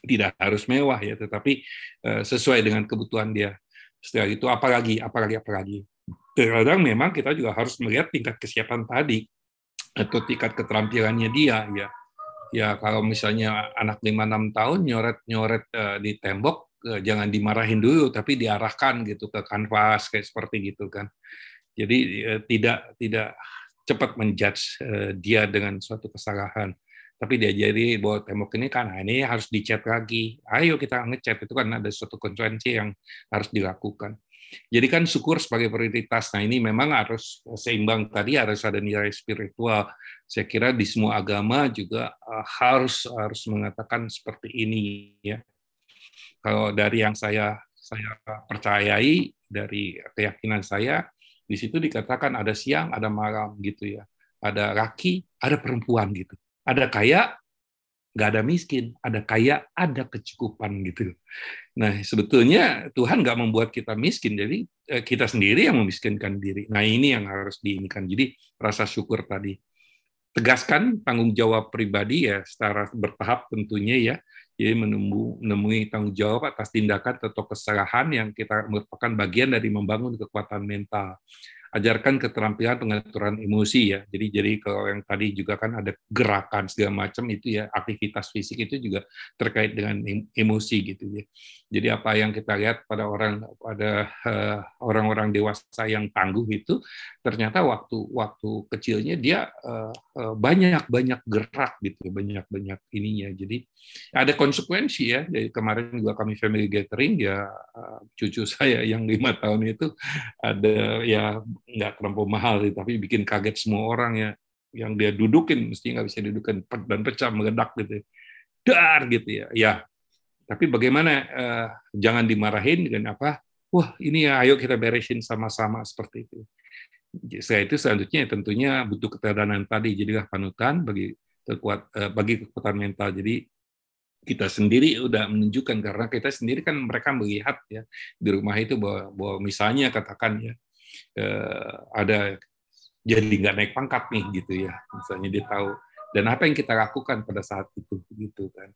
tidak harus mewah ya, tetapi sesuai dengan kebutuhan dia. Setelah itu apalagi, apalagi, apalagi terkadang memang kita juga harus melihat tingkat kesiapan tadi atau tingkat keterampilannya dia ya. Ya kalau misalnya anak 5-6 tahun nyoret nyoret di tembok jangan dimarahin dulu tapi diarahkan gitu ke kanvas kayak seperti gitu kan. Jadi tidak tidak cepat menjudge dia dengan suatu kesalahan. Tapi diajari bahwa tembok ini kan nah ini harus dicat lagi. Ayo kita ngecat itu kan ada suatu konsekuensi yang harus dilakukan jadi kan syukur sebagai prioritas. Nah ini memang harus seimbang tadi harus ada nilai spiritual. Saya kira di semua agama juga harus harus mengatakan seperti ini ya. Kalau dari yang saya saya percayai dari keyakinan saya di situ dikatakan ada siang, ada malam gitu ya. Ada laki, ada perempuan gitu. Ada kaya, nggak ada miskin, ada kaya, ada kecukupan gitu. Nah, sebetulnya Tuhan nggak membuat kita miskin, jadi kita sendiri yang memiskinkan diri. Nah, ini yang harus diinikan. Jadi rasa syukur tadi. tegaskan tanggung jawab pribadi ya secara bertahap tentunya ya. Jadi menemu, menemui tanggung jawab atas tindakan atau kesalahan yang kita merupakan bagian dari membangun kekuatan mental ajarkan keterampilan pengaturan emosi ya. Jadi jadi kalau yang tadi juga kan ada gerakan segala macam itu ya aktivitas fisik itu juga terkait dengan emosi gitu ya. Jadi apa yang kita lihat pada orang pada uh, orang-orang dewasa yang tangguh itu ternyata waktu waktu kecilnya dia uh, uh, banyak banyak gerak gitu banyak banyak ininya. Jadi ada konsekuensi ya. Jadi kemarin juga kami family gathering ya cucu saya yang lima tahun itu ada ya nggak terlampau mahal tapi bikin kaget semua orang ya yang dia dudukin mesti nggak bisa dudukin dan pecah meledak gitu dar gitu ya ya tapi bagaimana eh, jangan dimarahin dengan apa wah ini ya ayo kita beresin sama-sama seperti itu. Saya itu selanjutnya tentunya butuh keteladanan tadi jadilah panutan bagi kekuat eh, bagi kekuatan mental. Jadi kita sendiri udah menunjukkan karena kita sendiri kan mereka melihat ya di rumah itu bahwa, bahwa misalnya katakan ya eh, ada jadi nggak naik pangkat nih gitu ya misalnya dia tahu. Dan apa yang kita lakukan pada saat itu gitu kan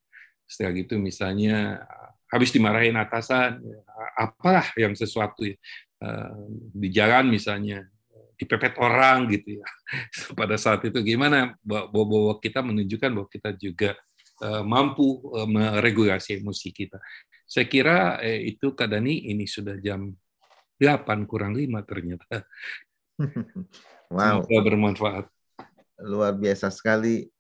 setelah gitu misalnya habis dimarahin atasan ya, apalah yang sesuatu ya, eh, di jalan misalnya dipepet orang gitu ya pada saat itu gimana bahwa kita menunjukkan bahwa kita juga eh, mampu eh, meregulasi emosi kita saya kira itu kadani ini sudah jam 8 kurang 5 ternyata. Wow. Semoga bermanfaat. Luar biasa sekali.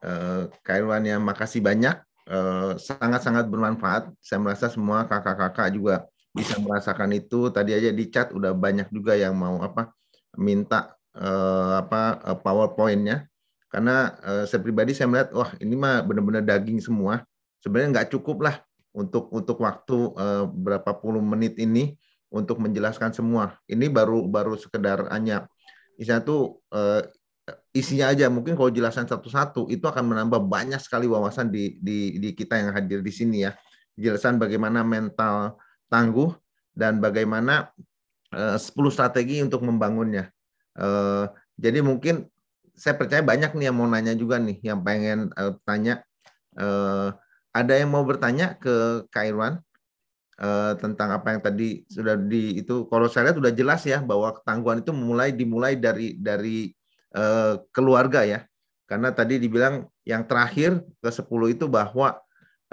Kak yang makasih banyak. Eh, sangat-sangat uh, bermanfaat. Saya merasa semua kakak-kakak juga bisa merasakan itu. Tadi aja di chat udah banyak juga yang mau apa minta uh, apa uh, powerpointnya. Karena uh, saya pribadi saya melihat wah ini mah benar-benar daging semua. Sebenarnya nggak cukup lah untuk untuk waktu uh, berapa puluh menit ini untuk menjelaskan semua. Ini baru baru sekedar hanya isinya tuh uh, isinya aja. Mungkin kalau jelasan satu-satu itu akan menambah banyak sekali wawasan di, di di kita yang hadir di sini ya. Jelasan bagaimana mental tangguh dan bagaimana uh, 10 strategi untuk membangunnya. Uh, jadi mungkin saya percaya banyak nih yang mau nanya juga nih, yang pengen uh, tanya. Uh, ada yang mau bertanya ke Kak Irwan? uh, tentang apa yang tadi sudah di itu kalau saya lihat sudah jelas ya bahwa ketangguhan itu mulai dimulai dari dari uh, keluarga ya. Karena tadi dibilang yang terakhir ke 10 itu bahwa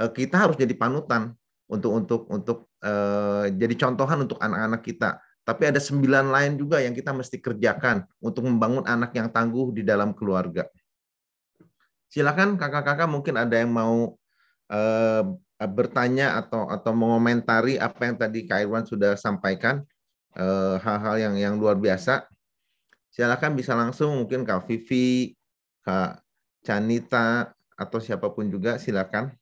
uh, kita harus jadi panutan untuk untuk untuk uh, jadi contohan untuk anak-anak kita. Tapi ada sembilan lain juga yang kita mesti kerjakan untuk membangun anak yang tangguh di dalam keluarga. Silakan kakak-kakak mungkin ada yang mau uh, Eh, bertanya atau atau mengomentari apa yang tadi Kak Irwan sudah sampaikan eh, hal-hal uh, yang yang luar biasa silakan bisa langsung mungkin Kak Vivi Kak Canita atau siapa pun juga silakan.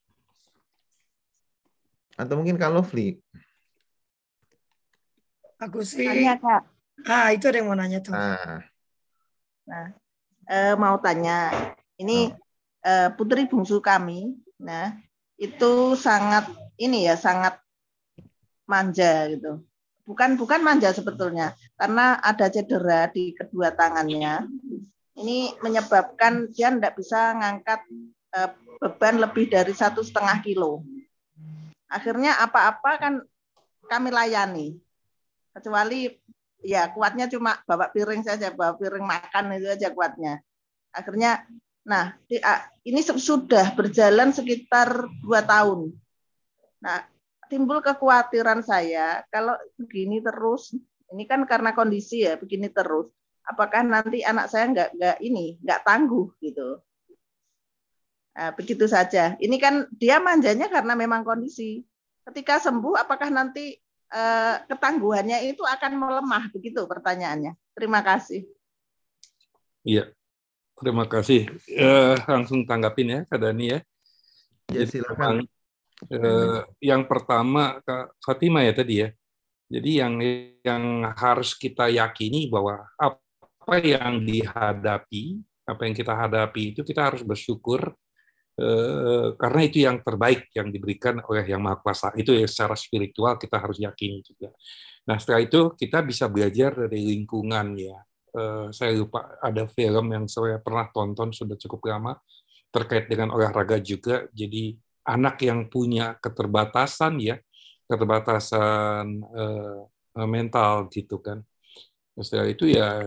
Atau mungkin Kak Lovely. Aku sih tanya Kak. Ah itu ada yang mau nanya tuh. Nah, nah eh, mau tanya. Ini oh. eh, putri bungsu kami nah itu sangat ini ya sangat manja gitu. Bukan bukan manja sebetulnya karena ada cedera di kedua tangannya. Ini menyebabkan dia tidak bisa ngangkat eh, beban lebih dari satu setengah kilo. Akhirnya apa-apa kan kami layani. Kecuali ya kuatnya cuma bawa piring saja, bawa piring makan itu aja kuatnya. Akhirnya Nah, ini sudah berjalan sekitar dua tahun. Nah, timbul kekhawatiran saya kalau begini terus, ini kan karena kondisi ya begini terus. Apakah nanti anak saya nggak nggak ini nggak tangguh gitu? Nah, begitu saja. Ini kan dia manjanya karena memang kondisi. Ketika sembuh, apakah nanti eh, ketangguhannya itu akan melemah? Begitu pertanyaannya. Terima kasih. Iya, Terima kasih. Uh, langsung tanggapin ya, Kak Dani ya. Ya, silakan. Uh, yang pertama, Fatima ya tadi ya. Jadi yang yang harus kita yakini bahwa apa yang dihadapi, apa yang kita hadapi itu kita harus bersyukur uh, karena itu yang terbaik yang diberikan oleh Yang Maha Kuasa. Itu ya secara spiritual kita harus yakini juga. Nah setelah itu kita bisa belajar dari lingkungan ya eh, saya lupa ada film yang saya pernah tonton sudah cukup lama terkait dengan olahraga juga. Jadi anak yang punya keterbatasan ya, keterbatasan eh, mental gitu kan. Setelah itu ya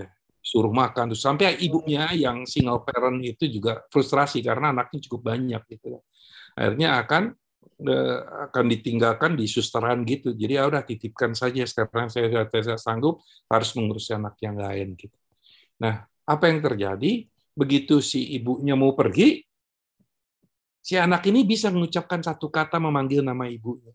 suruh makan terus sampai ibunya yang single parent itu juga frustrasi karena anaknya cukup banyak gitu. Akhirnya akan eh, akan ditinggalkan di susteran gitu. Jadi ya udah titipkan saja sekarang saya tidak sanggup harus mengurus anak yang lain gitu. Nah, apa yang terjadi? Begitu si ibunya mau pergi, si anak ini bisa mengucapkan satu kata memanggil nama ibunya.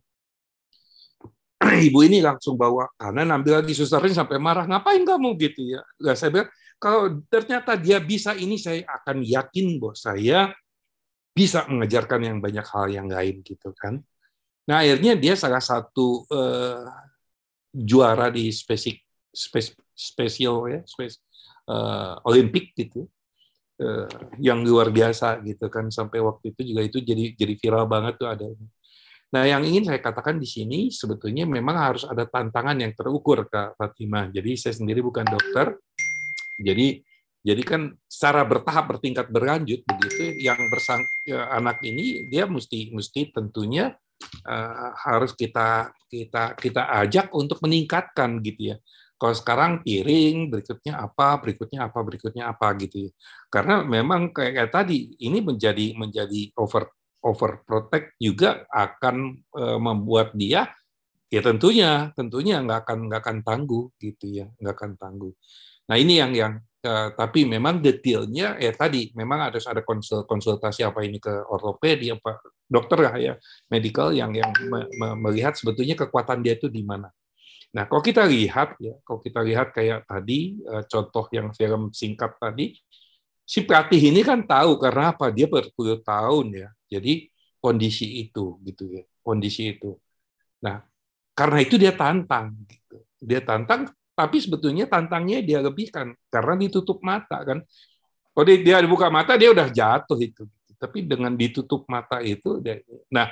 Ibu ini langsung bawa karena ambil lagi susternya sampai marah, ngapain kamu gitu ya? Gak saya bilang, kalau ternyata dia bisa ini, saya akan yakin bahwa saya bisa mengajarkan yang banyak hal yang lain gitu kan. Nah akhirnya dia salah satu uh, juara di spesik, spes, spesial ya, spes, uh, Olimpik gitu yang luar biasa gitu kan sampai waktu itu juga itu jadi jadi viral banget tuh ada. Nah, yang ingin saya katakan di sini sebetulnya memang harus ada tantangan yang terukur Kak Fatima. Jadi saya sendiri bukan dokter. Jadi jadi kan secara bertahap bertingkat berlanjut begitu yang bersang ya, anak ini dia mesti mesti tentunya uh, harus kita kita kita ajak untuk meningkatkan gitu ya. Kalau sekarang piring, berikutnya apa, berikutnya apa, berikutnya apa gitu. Ya. Karena memang kayak, kayak tadi ini menjadi menjadi over overprotect juga akan uh, membuat dia ya tentunya tentunya nggak akan nggak akan tangguh gitu ya nggak akan tangguh. Nah ini yang yang uh, tapi memang detailnya ya tadi memang harus ada konsul, konsultasi apa ini ke ortopedi apa dokter ya medical yang yang me, me, melihat sebetulnya kekuatan dia itu di mana. Nah, kalau kita lihat ya, kalau kita lihat kayak tadi uh, contoh yang film singkat tadi, si pelatih ini kan tahu karena apa? Dia berpuluh tahun ya. Jadi kondisi itu gitu ya, kondisi itu. Nah, karena itu dia tantang gitu. Dia tantang tapi sebetulnya tantangnya dia lebihkan karena ditutup mata kan. Kalau dia, dia buka mata dia udah jatuh itu. Tapi dengan ditutup mata itu, nah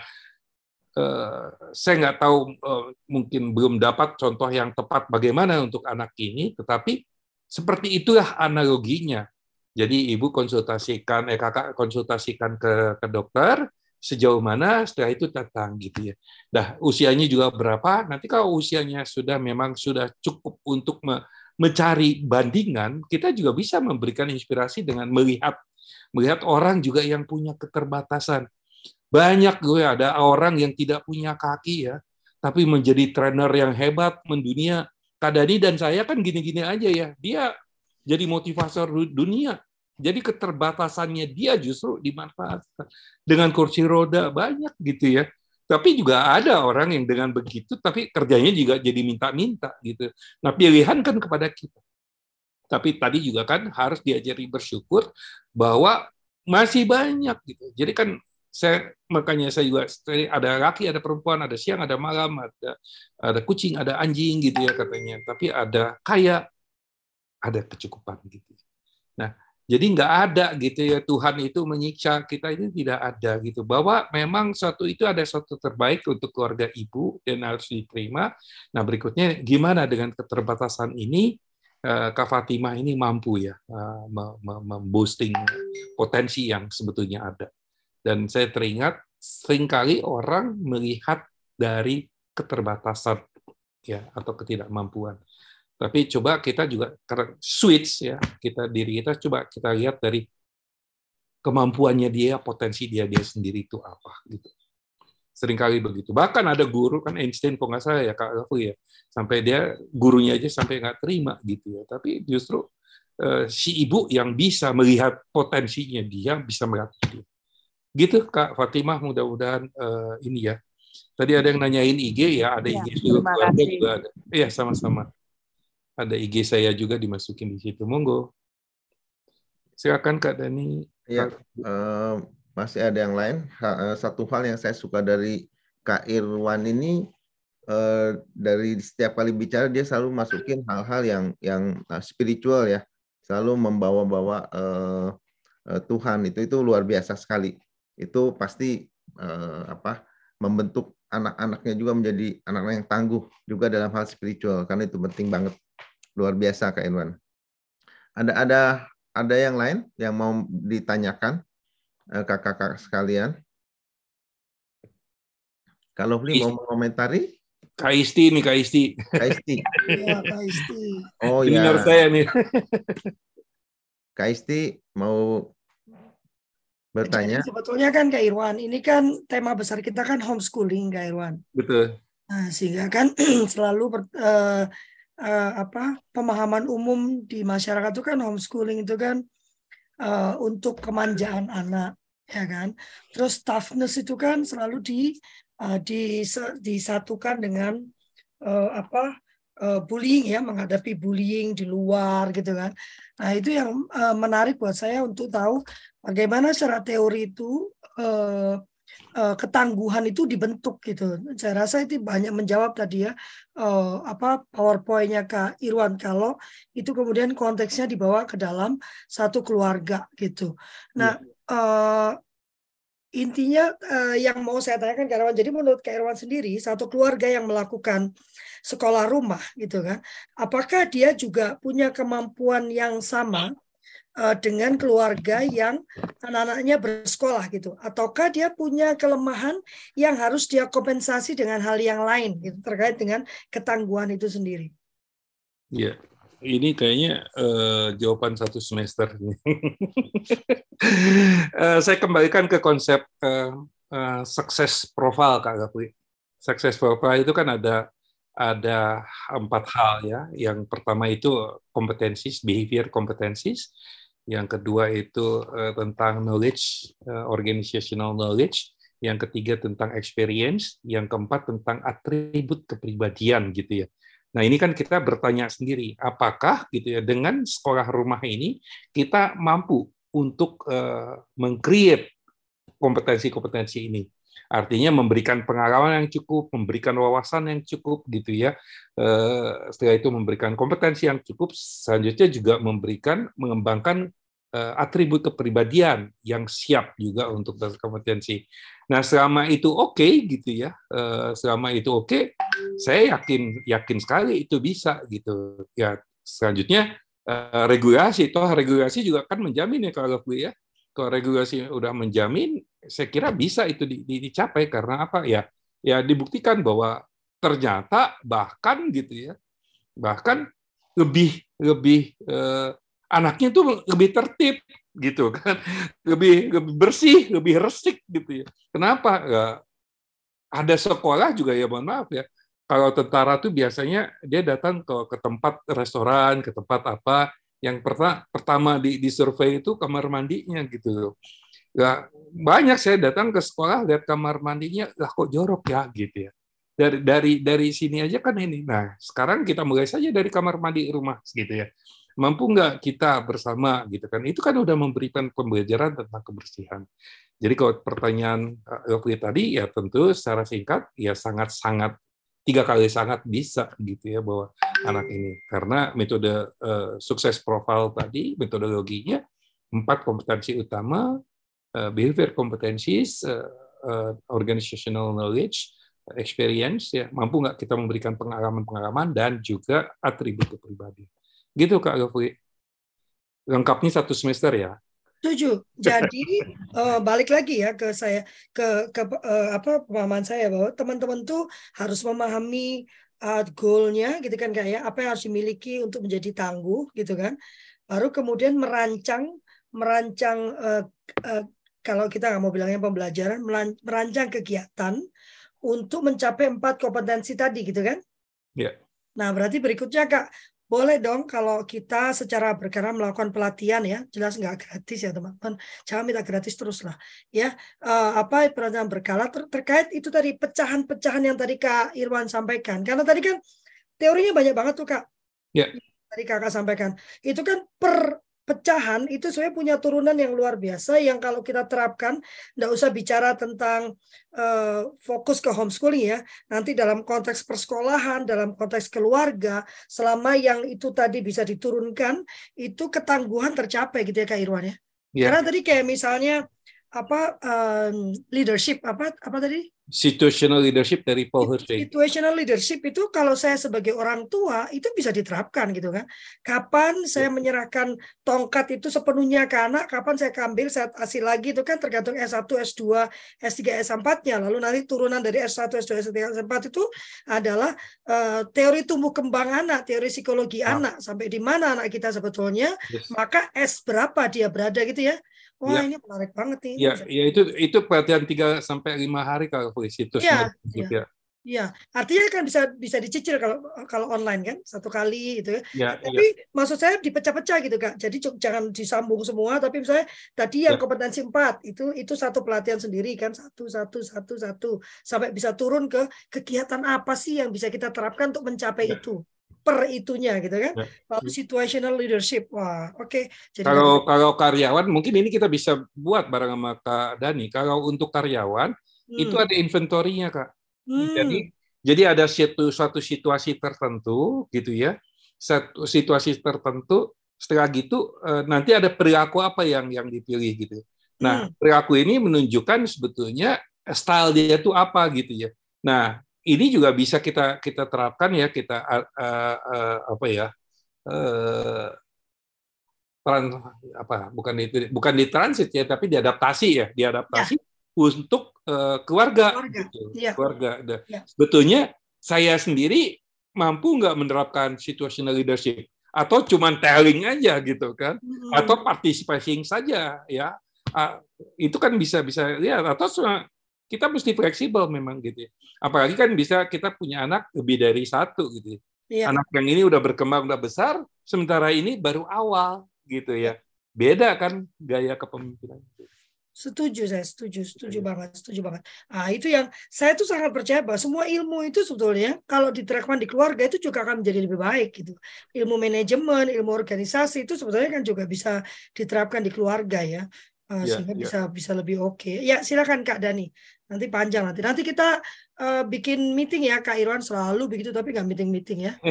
Eh, saya nggak tahu eh, mungkin belum dapat contoh yang tepat bagaimana untuk anak ini, tetapi seperti itulah analoginya. Jadi ibu konsultasikan, eh kakak konsultasikan ke, ke dokter sejauh mana, setelah itu datang gitu ya. Nah usianya juga berapa? Nanti kalau usianya sudah memang sudah cukup untuk me, mencari bandingan, kita juga bisa memberikan inspirasi dengan melihat melihat orang juga yang punya keterbatasan banyak gue ada orang yang tidak punya kaki ya, tapi menjadi trainer yang hebat mendunia. Kadani dan saya kan gini-gini aja ya. Dia jadi motivator dunia. Jadi keterbatasannya dia justru dimanfaatkan. Dengan kursi roda banyak gitu ya. Tapi juga ada orang yang dengan begitu, tapi kerjanya juga jadi minta-minta gitu. Nah pilihan kan kepada kita. Tapi tadi juga kan harus diajari bersyukur bahwa masih banyak gitu. Jadi kan saya makanya saya juga ada laki ada perempuan ada siang ada malam ada ada kucing ada anjing gitu ya katanya. Tapi ada kaya ada kecukupan gitu nah jadi nggak ada gitu ya Tuhan itu menyiksa kita itu tidak ada gitu. Bahwa memang suatu itu ada suatu terbaik untuk keluarga ibu dan harus diterima. Nah berikutnya gimana dengan keterbatasan ini? Eh, Kak Fatimah ini mampu ya eh, memboosting potensi yang sebetulnya ada dan saya teringat sering kali orang melihat dari keterbatasan ya atau ketidakmampuan. Tapi coba kita juga switch ya, kita diri kita coba kita lihat dari kemampuannya dia, potensi dia dia sendiri itu apa gitu. Seringkali begitu. Bahkan ada guru kan Einstein kok nggak salah ya Kak aku ya, sampai dia gurunya aja sampai nggak terima gitu ya. Tapi justru eh, si ibu yang bisa melihat potensinya dia bisa melihat dia. Gitu Kak Fatimah mudah-mudahan uh, ini ya. Tadi ada yang nanyain IG ya, ada ya, IG juga keluarga juga ada. Iya sama-sama. Ada IG saya juga dimasukin di situ. Monggo. Silakan Kak Dani. Iya. Uh, masih ada yang lain. Eh, satu hal yang saya suka dari Kak Irwan ini uh, dari setiap kali bicara dia selalu masukin hal-hal yang yang spiritual ya, selalu membawa-bawa uh, Tuhan itu itu luar biasa sekali itu pasti eh, apa membentuk anak-anaknya juga menjadi anak-anak yang tangguh juga dalam hal spiritual karena itu penting banget luar biasa Kak Irwan. Ada ada ada yang lain yang mau ditanyakan eh, kakak-kakak sekalian? Kalau Fli mau mengomentari, Kak Isti nih Kak Isti. Kak Isti. Iya, Kak Isti. Oh Ini ya, menurut saya nih. Kak Isti mau bertanya. Jadi sebetulnya kan Kak Irwan, ini kan tema besar kita kan homeschooling Kak Irwan. Betul. Nah, sehingga kan selalu ber- eh, eh, apa pemahaman umum di masyarakat itu kan homeschooling itu kan eh, untuk kemanjaan anak ya kan. Terus toughness itu kan selalu di eh, dise- disatukan dengan eh, apa eh, bullying ya menghadapi bullying di luar gitu kan. Nah, itu yang eh, menarik buat saya untuk tahu bagaimana secara teori itu eh, eh, ketangguhan itu dibentuk gitu. Saya rasa itu banyak menjawab tadi ya eh, apa PowerPoint-nya Kak Irwan kalau itu kemudian konteksnya dibawa ke dalam satu keluarga gitu. Nah, eh, intinya eh, yang mau saya tanyakan Kak Irwan, jadi menurut Kak Irwan sendiri satu keluarga yang melakukan sekolah rumah gitu kan, apakah dia juga punya kemampuan yang sama eh, dengan keluarga yang anak-anaknya bersekolah gitu ataukah dia punya kelemahan yang harus dia kompensasi dengan hal yang lain gitu terkait dengan ketangguhan itu sendiri. Iya. Ini kayaknya eh, jawaban satu semester. Eh, saya kembalikan ke konsep eh, eh, success profile Kak Gapri. Success profile itu kan ada ada empat hal ya. Yang pertama itu kompetensis, behavior kompetensis. Yang kedua itu eh, tentang knowledge, eh, organizational knowledge. Yang ketiga tentang experience. Yang keempat tentang atribut kepribadian gitu ya. Nah, ini kan kita bertanya sendiri, apakah gitu ya dengan sekolah rumah ini kita mampu untuk uh, meng-create kompetensi-kompetensi ini. Artinya memberikan pengalaman yang cukup, memberikan wawasan yang cukup gitu ya. Uh, setelah itu memberikan kompetensi yang cukup, selanjutnya juga memberikan mengembangkan atribut kepribadian yang siap juga untuk kompetensi. Nah, selama itu oke okay, gitu ya, selama itu oke, okay, saya yakin yakin sekali itu bisa gitu. Ya, selanjutnya regulasi, toh regulasi juga kan menjamin ya kalau gue ya. Kalau regulasi udah menjamin, saya kira bisa itu di, di, dicapai karena apa ya? Ya dibuktikan bahwa ternyata bahkan gitu ya, bahkan lebih lebih eh, anaknya tuh lebih tertib gitu kan. Lebih lebih bersih lebih resik gitu ya. Kenapa? Ya ada sekolah juga ya mohon maaf ya. Kalau tentara tuh biasanya dia datang ke ke tempat restoran ke tempat apa. Yang pertama pertama di di survei itu kamar mandinya gitu ya banyak saya datang ke sekolah lihat kamar mandinya lah kok jorok ya? gitu ya. Dari dari dari sini aja kan ini. Nah sekarang kita mulai saja dari kamar mandi rumah gitu ya mampu nggak kita bersama gitu kan? Itu kan udah memberikan pembelajaran tentang kebersihan. Jadi kalau pertanyaan Elvi tadi ya tentu secara singkat ya sangat sangat tiga kali sangat bisa gitu ya bahwa anak ini. Karena metode uh, sukses profile tadi metodologinya empat kompetensi utama uh, behavior kompetensis uh, uh, organizational knowledge experience ya mampu nggak kita memberikan pengalaman-pengalaman dan juga atribut kepribadian Gitu Kak Gafri. Lengkapnya satu semester ya. Setuju. Jadi uh, balik lagi ya ke saya ke ke uh, apa pemahaman saya bahwa teman-teman tuh harus memahami uh, goalnya gitu kan kayak apa yang harus dimiliki untuk menjadi tangguh gitu kan. Baru kemudian merancang merancang uh, uh, kalau kita nggak mau bilangnya pembelajaran merancang kegiatan untuk mencapai empat kompetensi tadi gitu kan. Ya. Yeah. Nah berarti berikutnya kak boleh dong kalau kita secara berkala melakukan pelatihan ya. Jelas nggak gratis ya teman-teman. Jangan minta gratis terus lah ya. Uh, apa pelatihan berkala ter terkait itu tadi pecahan-pecahan yang tadi kak Irwan sampaikan. Karena tadi kan teorinya banyak banget tuh kak. Ya. Tadi kakak sampaikan. Itu kan per pecahan itu sebenarnya punya turunan yang luar biasa yang kalau kita terapkan tidak usah bicara tentang uh, fokus ke homeschooling ya nanti dalam konteks persekolahan dalam konteks keluarga selama yang itu tadi bisa diturunkan itu ketangguhan tercapai gitu ya kak Irwan ya yeah. karena tadi kayak misalnya apa um, leadership apa apa tadi Situational leadership dari Paul Hurtei. situational leadership itu kalau saya sebagai orang tua itu bisa diterapkan gitu kan. Kapan saya menyerahkan tongkat itu sepenuhnya ke anak, kapan saya ambil saya kasih lagi itu kan tergantung S1, S2, S3, S4-nya. Lalu nanti turunan dari S1, S2, S3, S4 itu adalah uh, teori tumbuh kembang anak, teori psikologi Nah. anak sampai di mana anak kita sebetulnya, Yes. maka S berapa dia berada gitu ya. Wah, Ya. ini menarik banget nih. Ini Ya, ya itu itu pelatihan 3 sampai 5 hari kalau di situs Iya, iya. ya. Iya, artinya kan bisa bisa dicicil kalau kalau online kan satu kali gitu ya. Ya, ya. Tapi maksud saya dipecah-pecah gitu kak. Jadi jangan disambung semua. Tapi misalnya tadi Ya. yang kompetensi empat itu itu satu pelatihan sendiri kan satu satu satu satu sampai bisa turun ke kegiatan apa sih yang bisa kita terapkan untuk mencapai Ya. itu per itunya gitu kan. Ya. Lalu situational leadership. Wah, oke. Jadi Kalau kalau karyawan mungkin ini kita bisa buat bareng sama Kak Dani. Kalau untuk karyawan Hmm, itu ada inventorinya Kak. hmm, Jadi jadi ada satu suatu situasi tertentu gitu ya. Satu situasi tertentu setelah gitu eh, nanti ada perilaku apa yang yang dipilih gitu. Nah, hmm, perilaku ini menunjukkan sebetulnya style dia itu apa gitu ya. Nah, ini juga bisa kita kita terapkan ya kita eh, eh, apa ya? eh, tran- apa bukan di bukan di transit ya tapi diadaptasi ya diadaptasi untuk eh, keluarga, Keluarga, gitu. iya. keluarga sebetulnya saya sendiri mampu nggak menerapkan situational leadership atau cuman telling aja gitu kan hmm. atau participating saja ya Ah, itu kan bisa bisa lihat atau cuma- kita mesti fleksibel memang gitu ya. apalagi kan bisa kita punya anak lebih dari satu gitu ya. Iya. anak yang ini udah berkembang udah besar sementara ini baru awal gitu ya beda kan gaya kepemimpinan Setuju saya, setuju, setuju Iya. banget, setuju banget. Ah itu yang saya tuh sangat percaya bahwa semua ilmu itu sebetulnya kalau diterapkan di keluarga itu juga akan menjadi lebih baik gitu. Ilmu manajemen, ilmu organisasi itu sebetulnya kan juga bisa diterapkan di keluarga ya. Ah, Iya, sehingga iya. bisa bisa lebih oke. Ya, silakan Kak Dani. Nanti panjang nanti. Nanti kita eh, bikin meeting ya Kak Irwan selalu begitu tapi nggak meeting-meeting ya.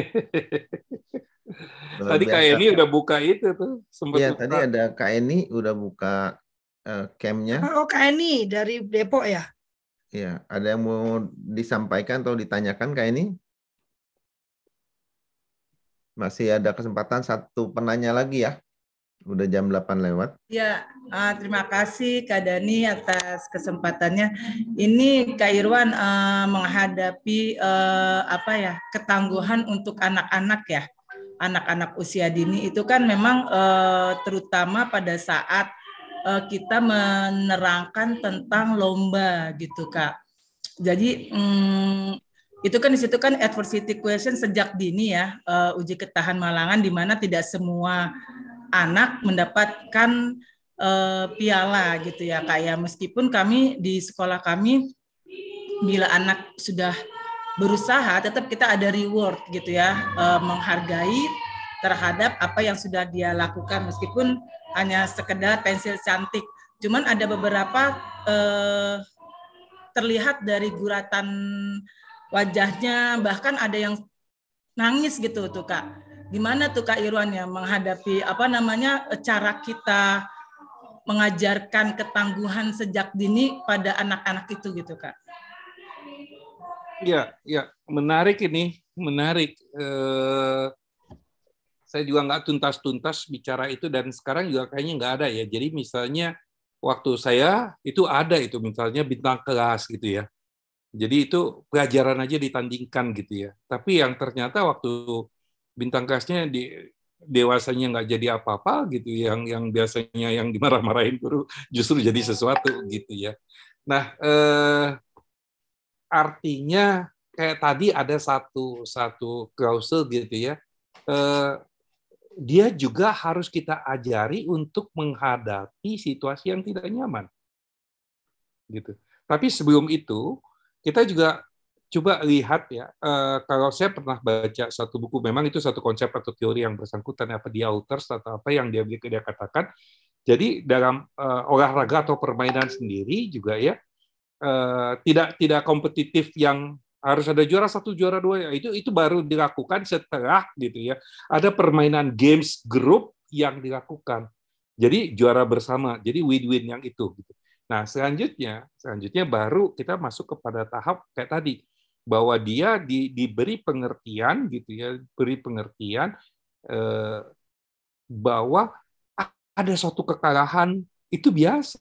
Luar tadi kayak ini udah buka itu tuh sempat Iya, buka. tadi ada Kak Eni udah buka eh, campnya. Oh, Kak Eni dari Depok ya. Iya, ada yang mau disampaikan atau ditanyakan Kak Eni? Masih ada kesempatan satu penanya lagi ya. Udah jam 8 lewat. Ya, ah, terima kasih Kak Dani atas kesempatannya. Ini Kak Irwan eh, menghadapi eh, apa ya ketangguhan untuk anak-anak ya, anak-anak usia dini itu kan memang eh, terutama pada saat eh, kita menerangkan tentang lomba gitu Kak. Jadi hmm, itu kan di situ kan adversity question sejak dini ya eh, uji ketahan malangan di mana tidak semua anak mendapatkan eh, piala gitu ya kak ya. Meskipun kami di sekolah kami bila anak sudah berusaha tetap kita ada reward gitu ya eh, menghargai terhadap apa yang sudah dia lakukan. Meskipun hanya sekedar pensil cantik. Cuman ada beberapa eh, terlihat dari guratan wajahnya bahkan ada yang nangis gitu tuh kak gimana tuh Kak Irwan ya menghadapi apa namanya cara kita mengajarkan ketangguhan sejak dini pada anak-anak itu gitu Kak. Ya, ya, menarik ini, menarik. Eh, saya juga nggak tuntas-tuntas bicara itu dan sekarang juga kayaknya nggak ada ya. Jadi misalnya waktu saya itu ada itu misalnya bintang kelas gitu ya. Jadi itu pelajaran aja ditandingkan gitu ya. Tapi yang ternyata waktu bintang kelasnya di dewasanya nggak jadi apa-apa gitu, yang yang biasanya yang dimarah-marahin guru justru jadi sesuatu gitu ya. Nah, eh, artinya kayak tadi ada satu satu klausul gitu ya. Eh, dia juga harus kita ajari untuk menghadapi situasi yang tidak nyaman. Gitu. Tapi sebelum itu kita juga coba lihat ya eh, kalau saya pernah baca satu buku memang itu satu konsep atau teori yang bersangkutan apa dia authors atau apa yang dia dia katakan. Jadi dalam eh, olahraga atau permainan sendiri juga ya eh, tidak tidak kompetitif yang harus ada juara satu juara dua ya itu itu baru dilakukan setelah gitu ya ada permainan games group yang dilakukan. Jadi juara bersama jadi win-win yang itu gitu. Nah, selanjutnya, selanjutnya baru kita masuk kepada tahap kayak tadi bahwa dia di, diberi pengertian gitu ya, beri pengertian eh, bahwa ada suatu kekalahan itu biasa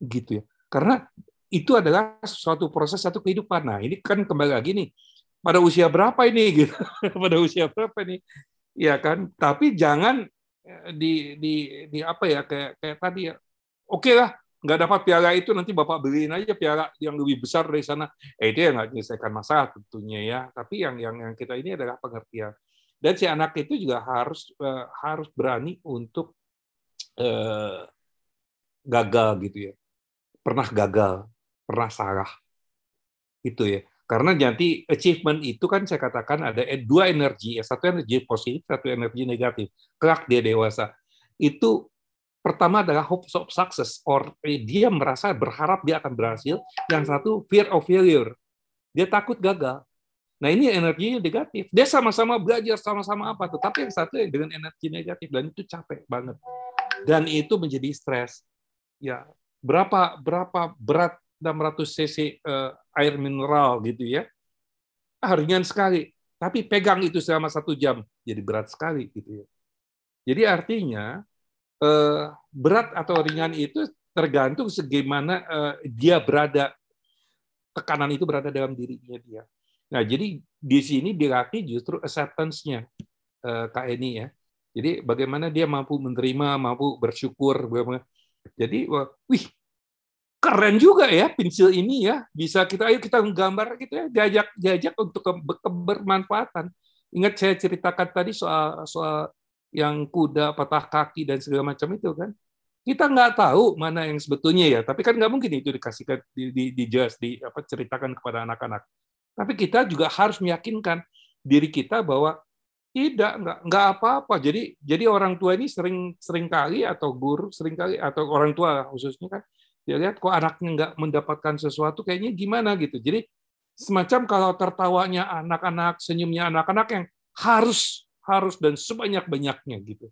gitu ya. Karena itu adalah suatu proses satu kehidupan. Nah, ini kan kembali lagi nih pada usia berapa ini gitu. pada usia berapa nih? Ya kan? Tapi jangan eh, di di di apa ya kayak kayak tadi ya. Oke lah, nggak dapat piala itu nanti bapak beliin aja piala yang lebih besar dari sana. Eh itu yang nggak menyelesaikan masalah tentunya ya. Tapi yang yang yang kita ini adalah pengertian. Dan si anak itu juga harus uh, harus berani untuk uh, gagal gitu ya. Pernah gagal pernah salah. Itu ya. Karena nanti achievement itu kan saya katakan ada dua energi. Ya satu energi positif satu energi negatif. Kelak dia dewasa. Itu Pertama adalah hope of success, or eh, dia merasa berharap dia akan berhasil. Yang satu fear of failure, dia takut gagal. Nah ini energinya negatif. Dia sama-sama belajar sama-sama apa, tetapi yang satu dengan energi negatif dan itu capek banget. Dan itu menjadi stres. Ya berapa berapa berat 600 cc uh, air mineral gitu ya, ah, ringan sekali. Tapi pegang itu selama satu jam, jadi berat sekali gitu ya. Jadi artinya berat atau ringan itu tergantung segimana eh, dia berada tekanan itu berada dalam dirinya dia. Nah, jadi di sini dilatih justru acceptance-nya eh, Kak Eni ya. Jadi bagaimana dia mampu menerima, mampu bersyukur, bagaimana. Jadi wih keren juga ya pensil ini ya. Bisa kita ayo kita menggambar gitu ya, diajak diajak untuk ke, kebermanfaatan. Ingat saya ceritakan tadi soal soal yang kuda patah kaki dan segala macam itu kan? Kita nggak tahu mana yang sebetulnya ya tapi kan nggak mungkin itu dikasihkan di, di, di just di apa ceritakan kepada anak-anak. Tapi kita juga harus meyakinkan diri kita bahwa tidak nggak nggak apa-apa. Jadi jadi orang tua ini sering sering kali atau guru sering kali atau orang tua khususnya kan dia lihat kok anaknya nggak mendapatkan sesuatu kayaknya gimana gitu. Jadi semacam kalau tertawanya anak-anak senyumnya anak-anak yang harus harus dan sebanyak-banyaknya gitu.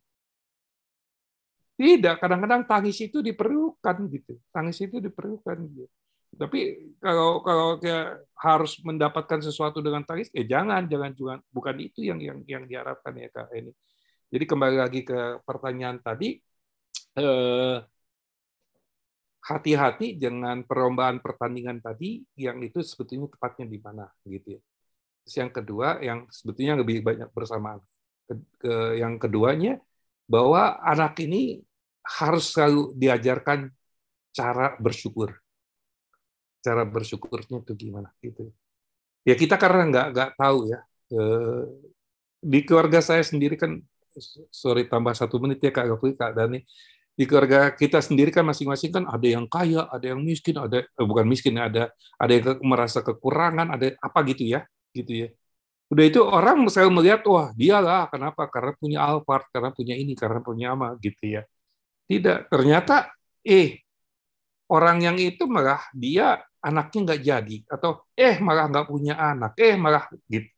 Tidak, kadang-kadang tangis itu diperlukan gitu. Tangis itu diperlukan gitu. Tapi kalau kalau kayak harus mendapatkan sesuatu dengan tangis, ya jangan, jangan juga bukan itu yang yang yang diharapkan ya kak ini. Jadi kembali lagi ke pertanyaan tadi, eh, hati-hati dengan perlombaan pertandingan tadi yang itu sebetulnya tepatnya di mana gitu ya. Terus yang kedua yang sebetulnya lebih banyak bersamaan ke, yang keduanya bahwa anak ini harus selalu diajarkan cara bersyukur. Cara bersyukurnya itu gimana gitu. Ya kita karena nggak nggak tahu ya. Eh, di keluarga saya sendiri kan sorry tambah satu menit ya Kak Gafri, Kak Dani. Di keluarga kita sendiri kan masing-masing kan ada yang kaya, ada yang miskin, ada eh, bukan miskin, ada ada yang merasa kekurangan, ada apa gitu ya, gitu ya. Udah itu orang selalu melihat, wah dia lah, kenapa? Karena punya Alphard, karena punya ini, karena punya ama, gitu ya. Tidak, ternyata, eh, orang yang itu malah dia anaknya nggak jadi, atau eh malah nggak punya anak, eh malah gitu.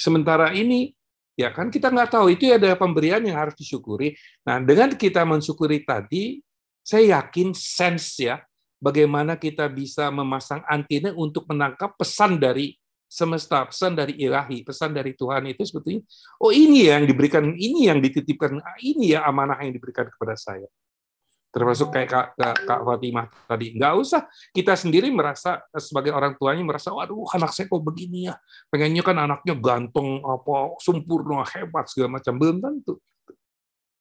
Sementara ini, ya kan kita nggak tahu, itu ada pemberian yang harus disyukuri. Nah, dengan kita mensyukuri tadi, saya yakin sense ya, bagaimana kita bisa memasang antena untuk menangkap pesan dari semesta, pesan dari ilahi, pesan dari Tuhan itu sebetulnya, oh ini yang diberikan, ini yang dititipkan, ah, ini ya amanah yang diberikan kepada saya. Termasuk kayak Kak, Kak, Kak Fatimah tadi. Nggak usah kita sendiri merasa, sebagai orang tuanya merasa, waduh anak saya kok begini ya. Pengennya kan anaknya ganteng, apa sempurna, hebat, segala macam. Belum tentu.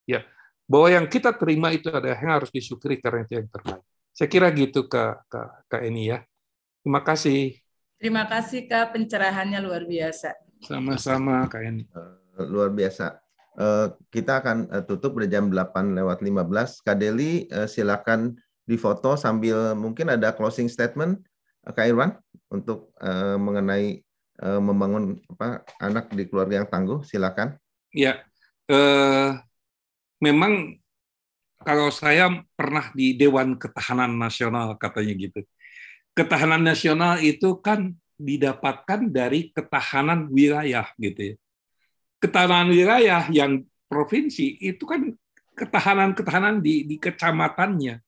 Ya, bahwa yang kita terima itu adalah yang harus disyukuri karena itu yang terbaik. Saya kira gitu Kak, Kak, Kak ini ya. Terima kasih. Terima kasih Kak, pencerahannya luar biasa. Sama-sama Kak Eni. Uh, luar biasa. Uh, kita akan uh, tutup pada jam 8 lewat 15. Kak Deli, uh, silakan difoto sambil mungkin ada closing statement uh, Kak Irwan untuk uh, mengenai uh, membangun apa, anak di keluarga yang tangguh. Silakan. Ya, uh, memang kalau saya pernah di Dewan Ketahanan Nasional katanya gitu ketahanan nasional itu kan didapatkan dari ketahanan wilayah gitu ya. Ketahanan wilayah yang provinsi itu kan ketahanan-ketahanan di, di kecamatannya.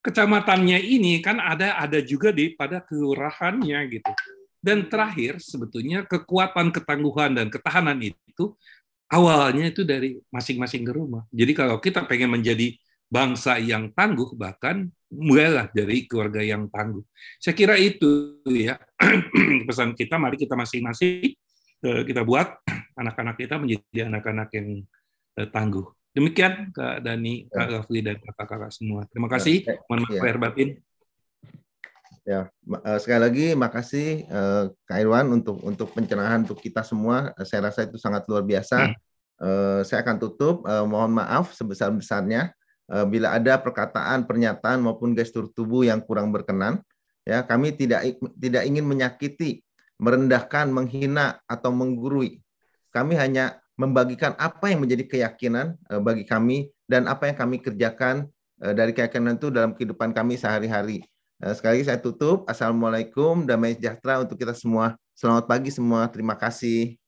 kecamatannya ini kan ada ada juga di pada kelurahannya gitu. Dan terakhir sebetulnya kekuatan ketangguhan dan ketahanan itu awalnya itu dari masing-masing ke rumah. Jadi kalau kita pengen menjadi bangsa yang tangguh bahkan mulailah dari keluarga yang tangguh. Saya kira itu ya pesan kita mari kita masing-masing eh, kita buat anak-anak kita menjadi anak-anak yang eh, tangguh. Demikian Kak Dani, Kak Rafli dan kakak-kakak semua. Terima kasih. Mohon maaf Ya. lahir batin. Ya, eh, sekali lagi makasih eh, Kak Irwan untuk untuk pencerahan untuk kita semua. Eh, Saya rasa itu sangat luar biasa. Eh, saya akan tutup. Eh, mohon maaf sebesar-besarnya eh, bila ada perkataan, pernyataan maupun gestur tubuh yang kurang berkenan. Ya, kami tidak tidak ingin menyakiti, merendahkan, menghina atau menggurui. Kami hanya membagikan apa yang menjadi keyakinan eh, bagi kami dan apa yang kami kerjakan eh, dari keyakinan itu dalam kehidupan kami sehari-hari. Eh, Sekali lagi saya tutup. Assalamualaikum, damai sejahtera untuk kita semua. Selamat pagi semua. Terima kasih.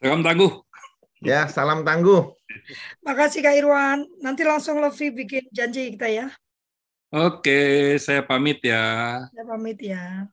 Salam tangguh. Ya, salam tangguh. Makasih Kak Irwan. Nanti langsung Lofi bikin janji kita ya. Oke, saya pamit ya. Saya pamit ya.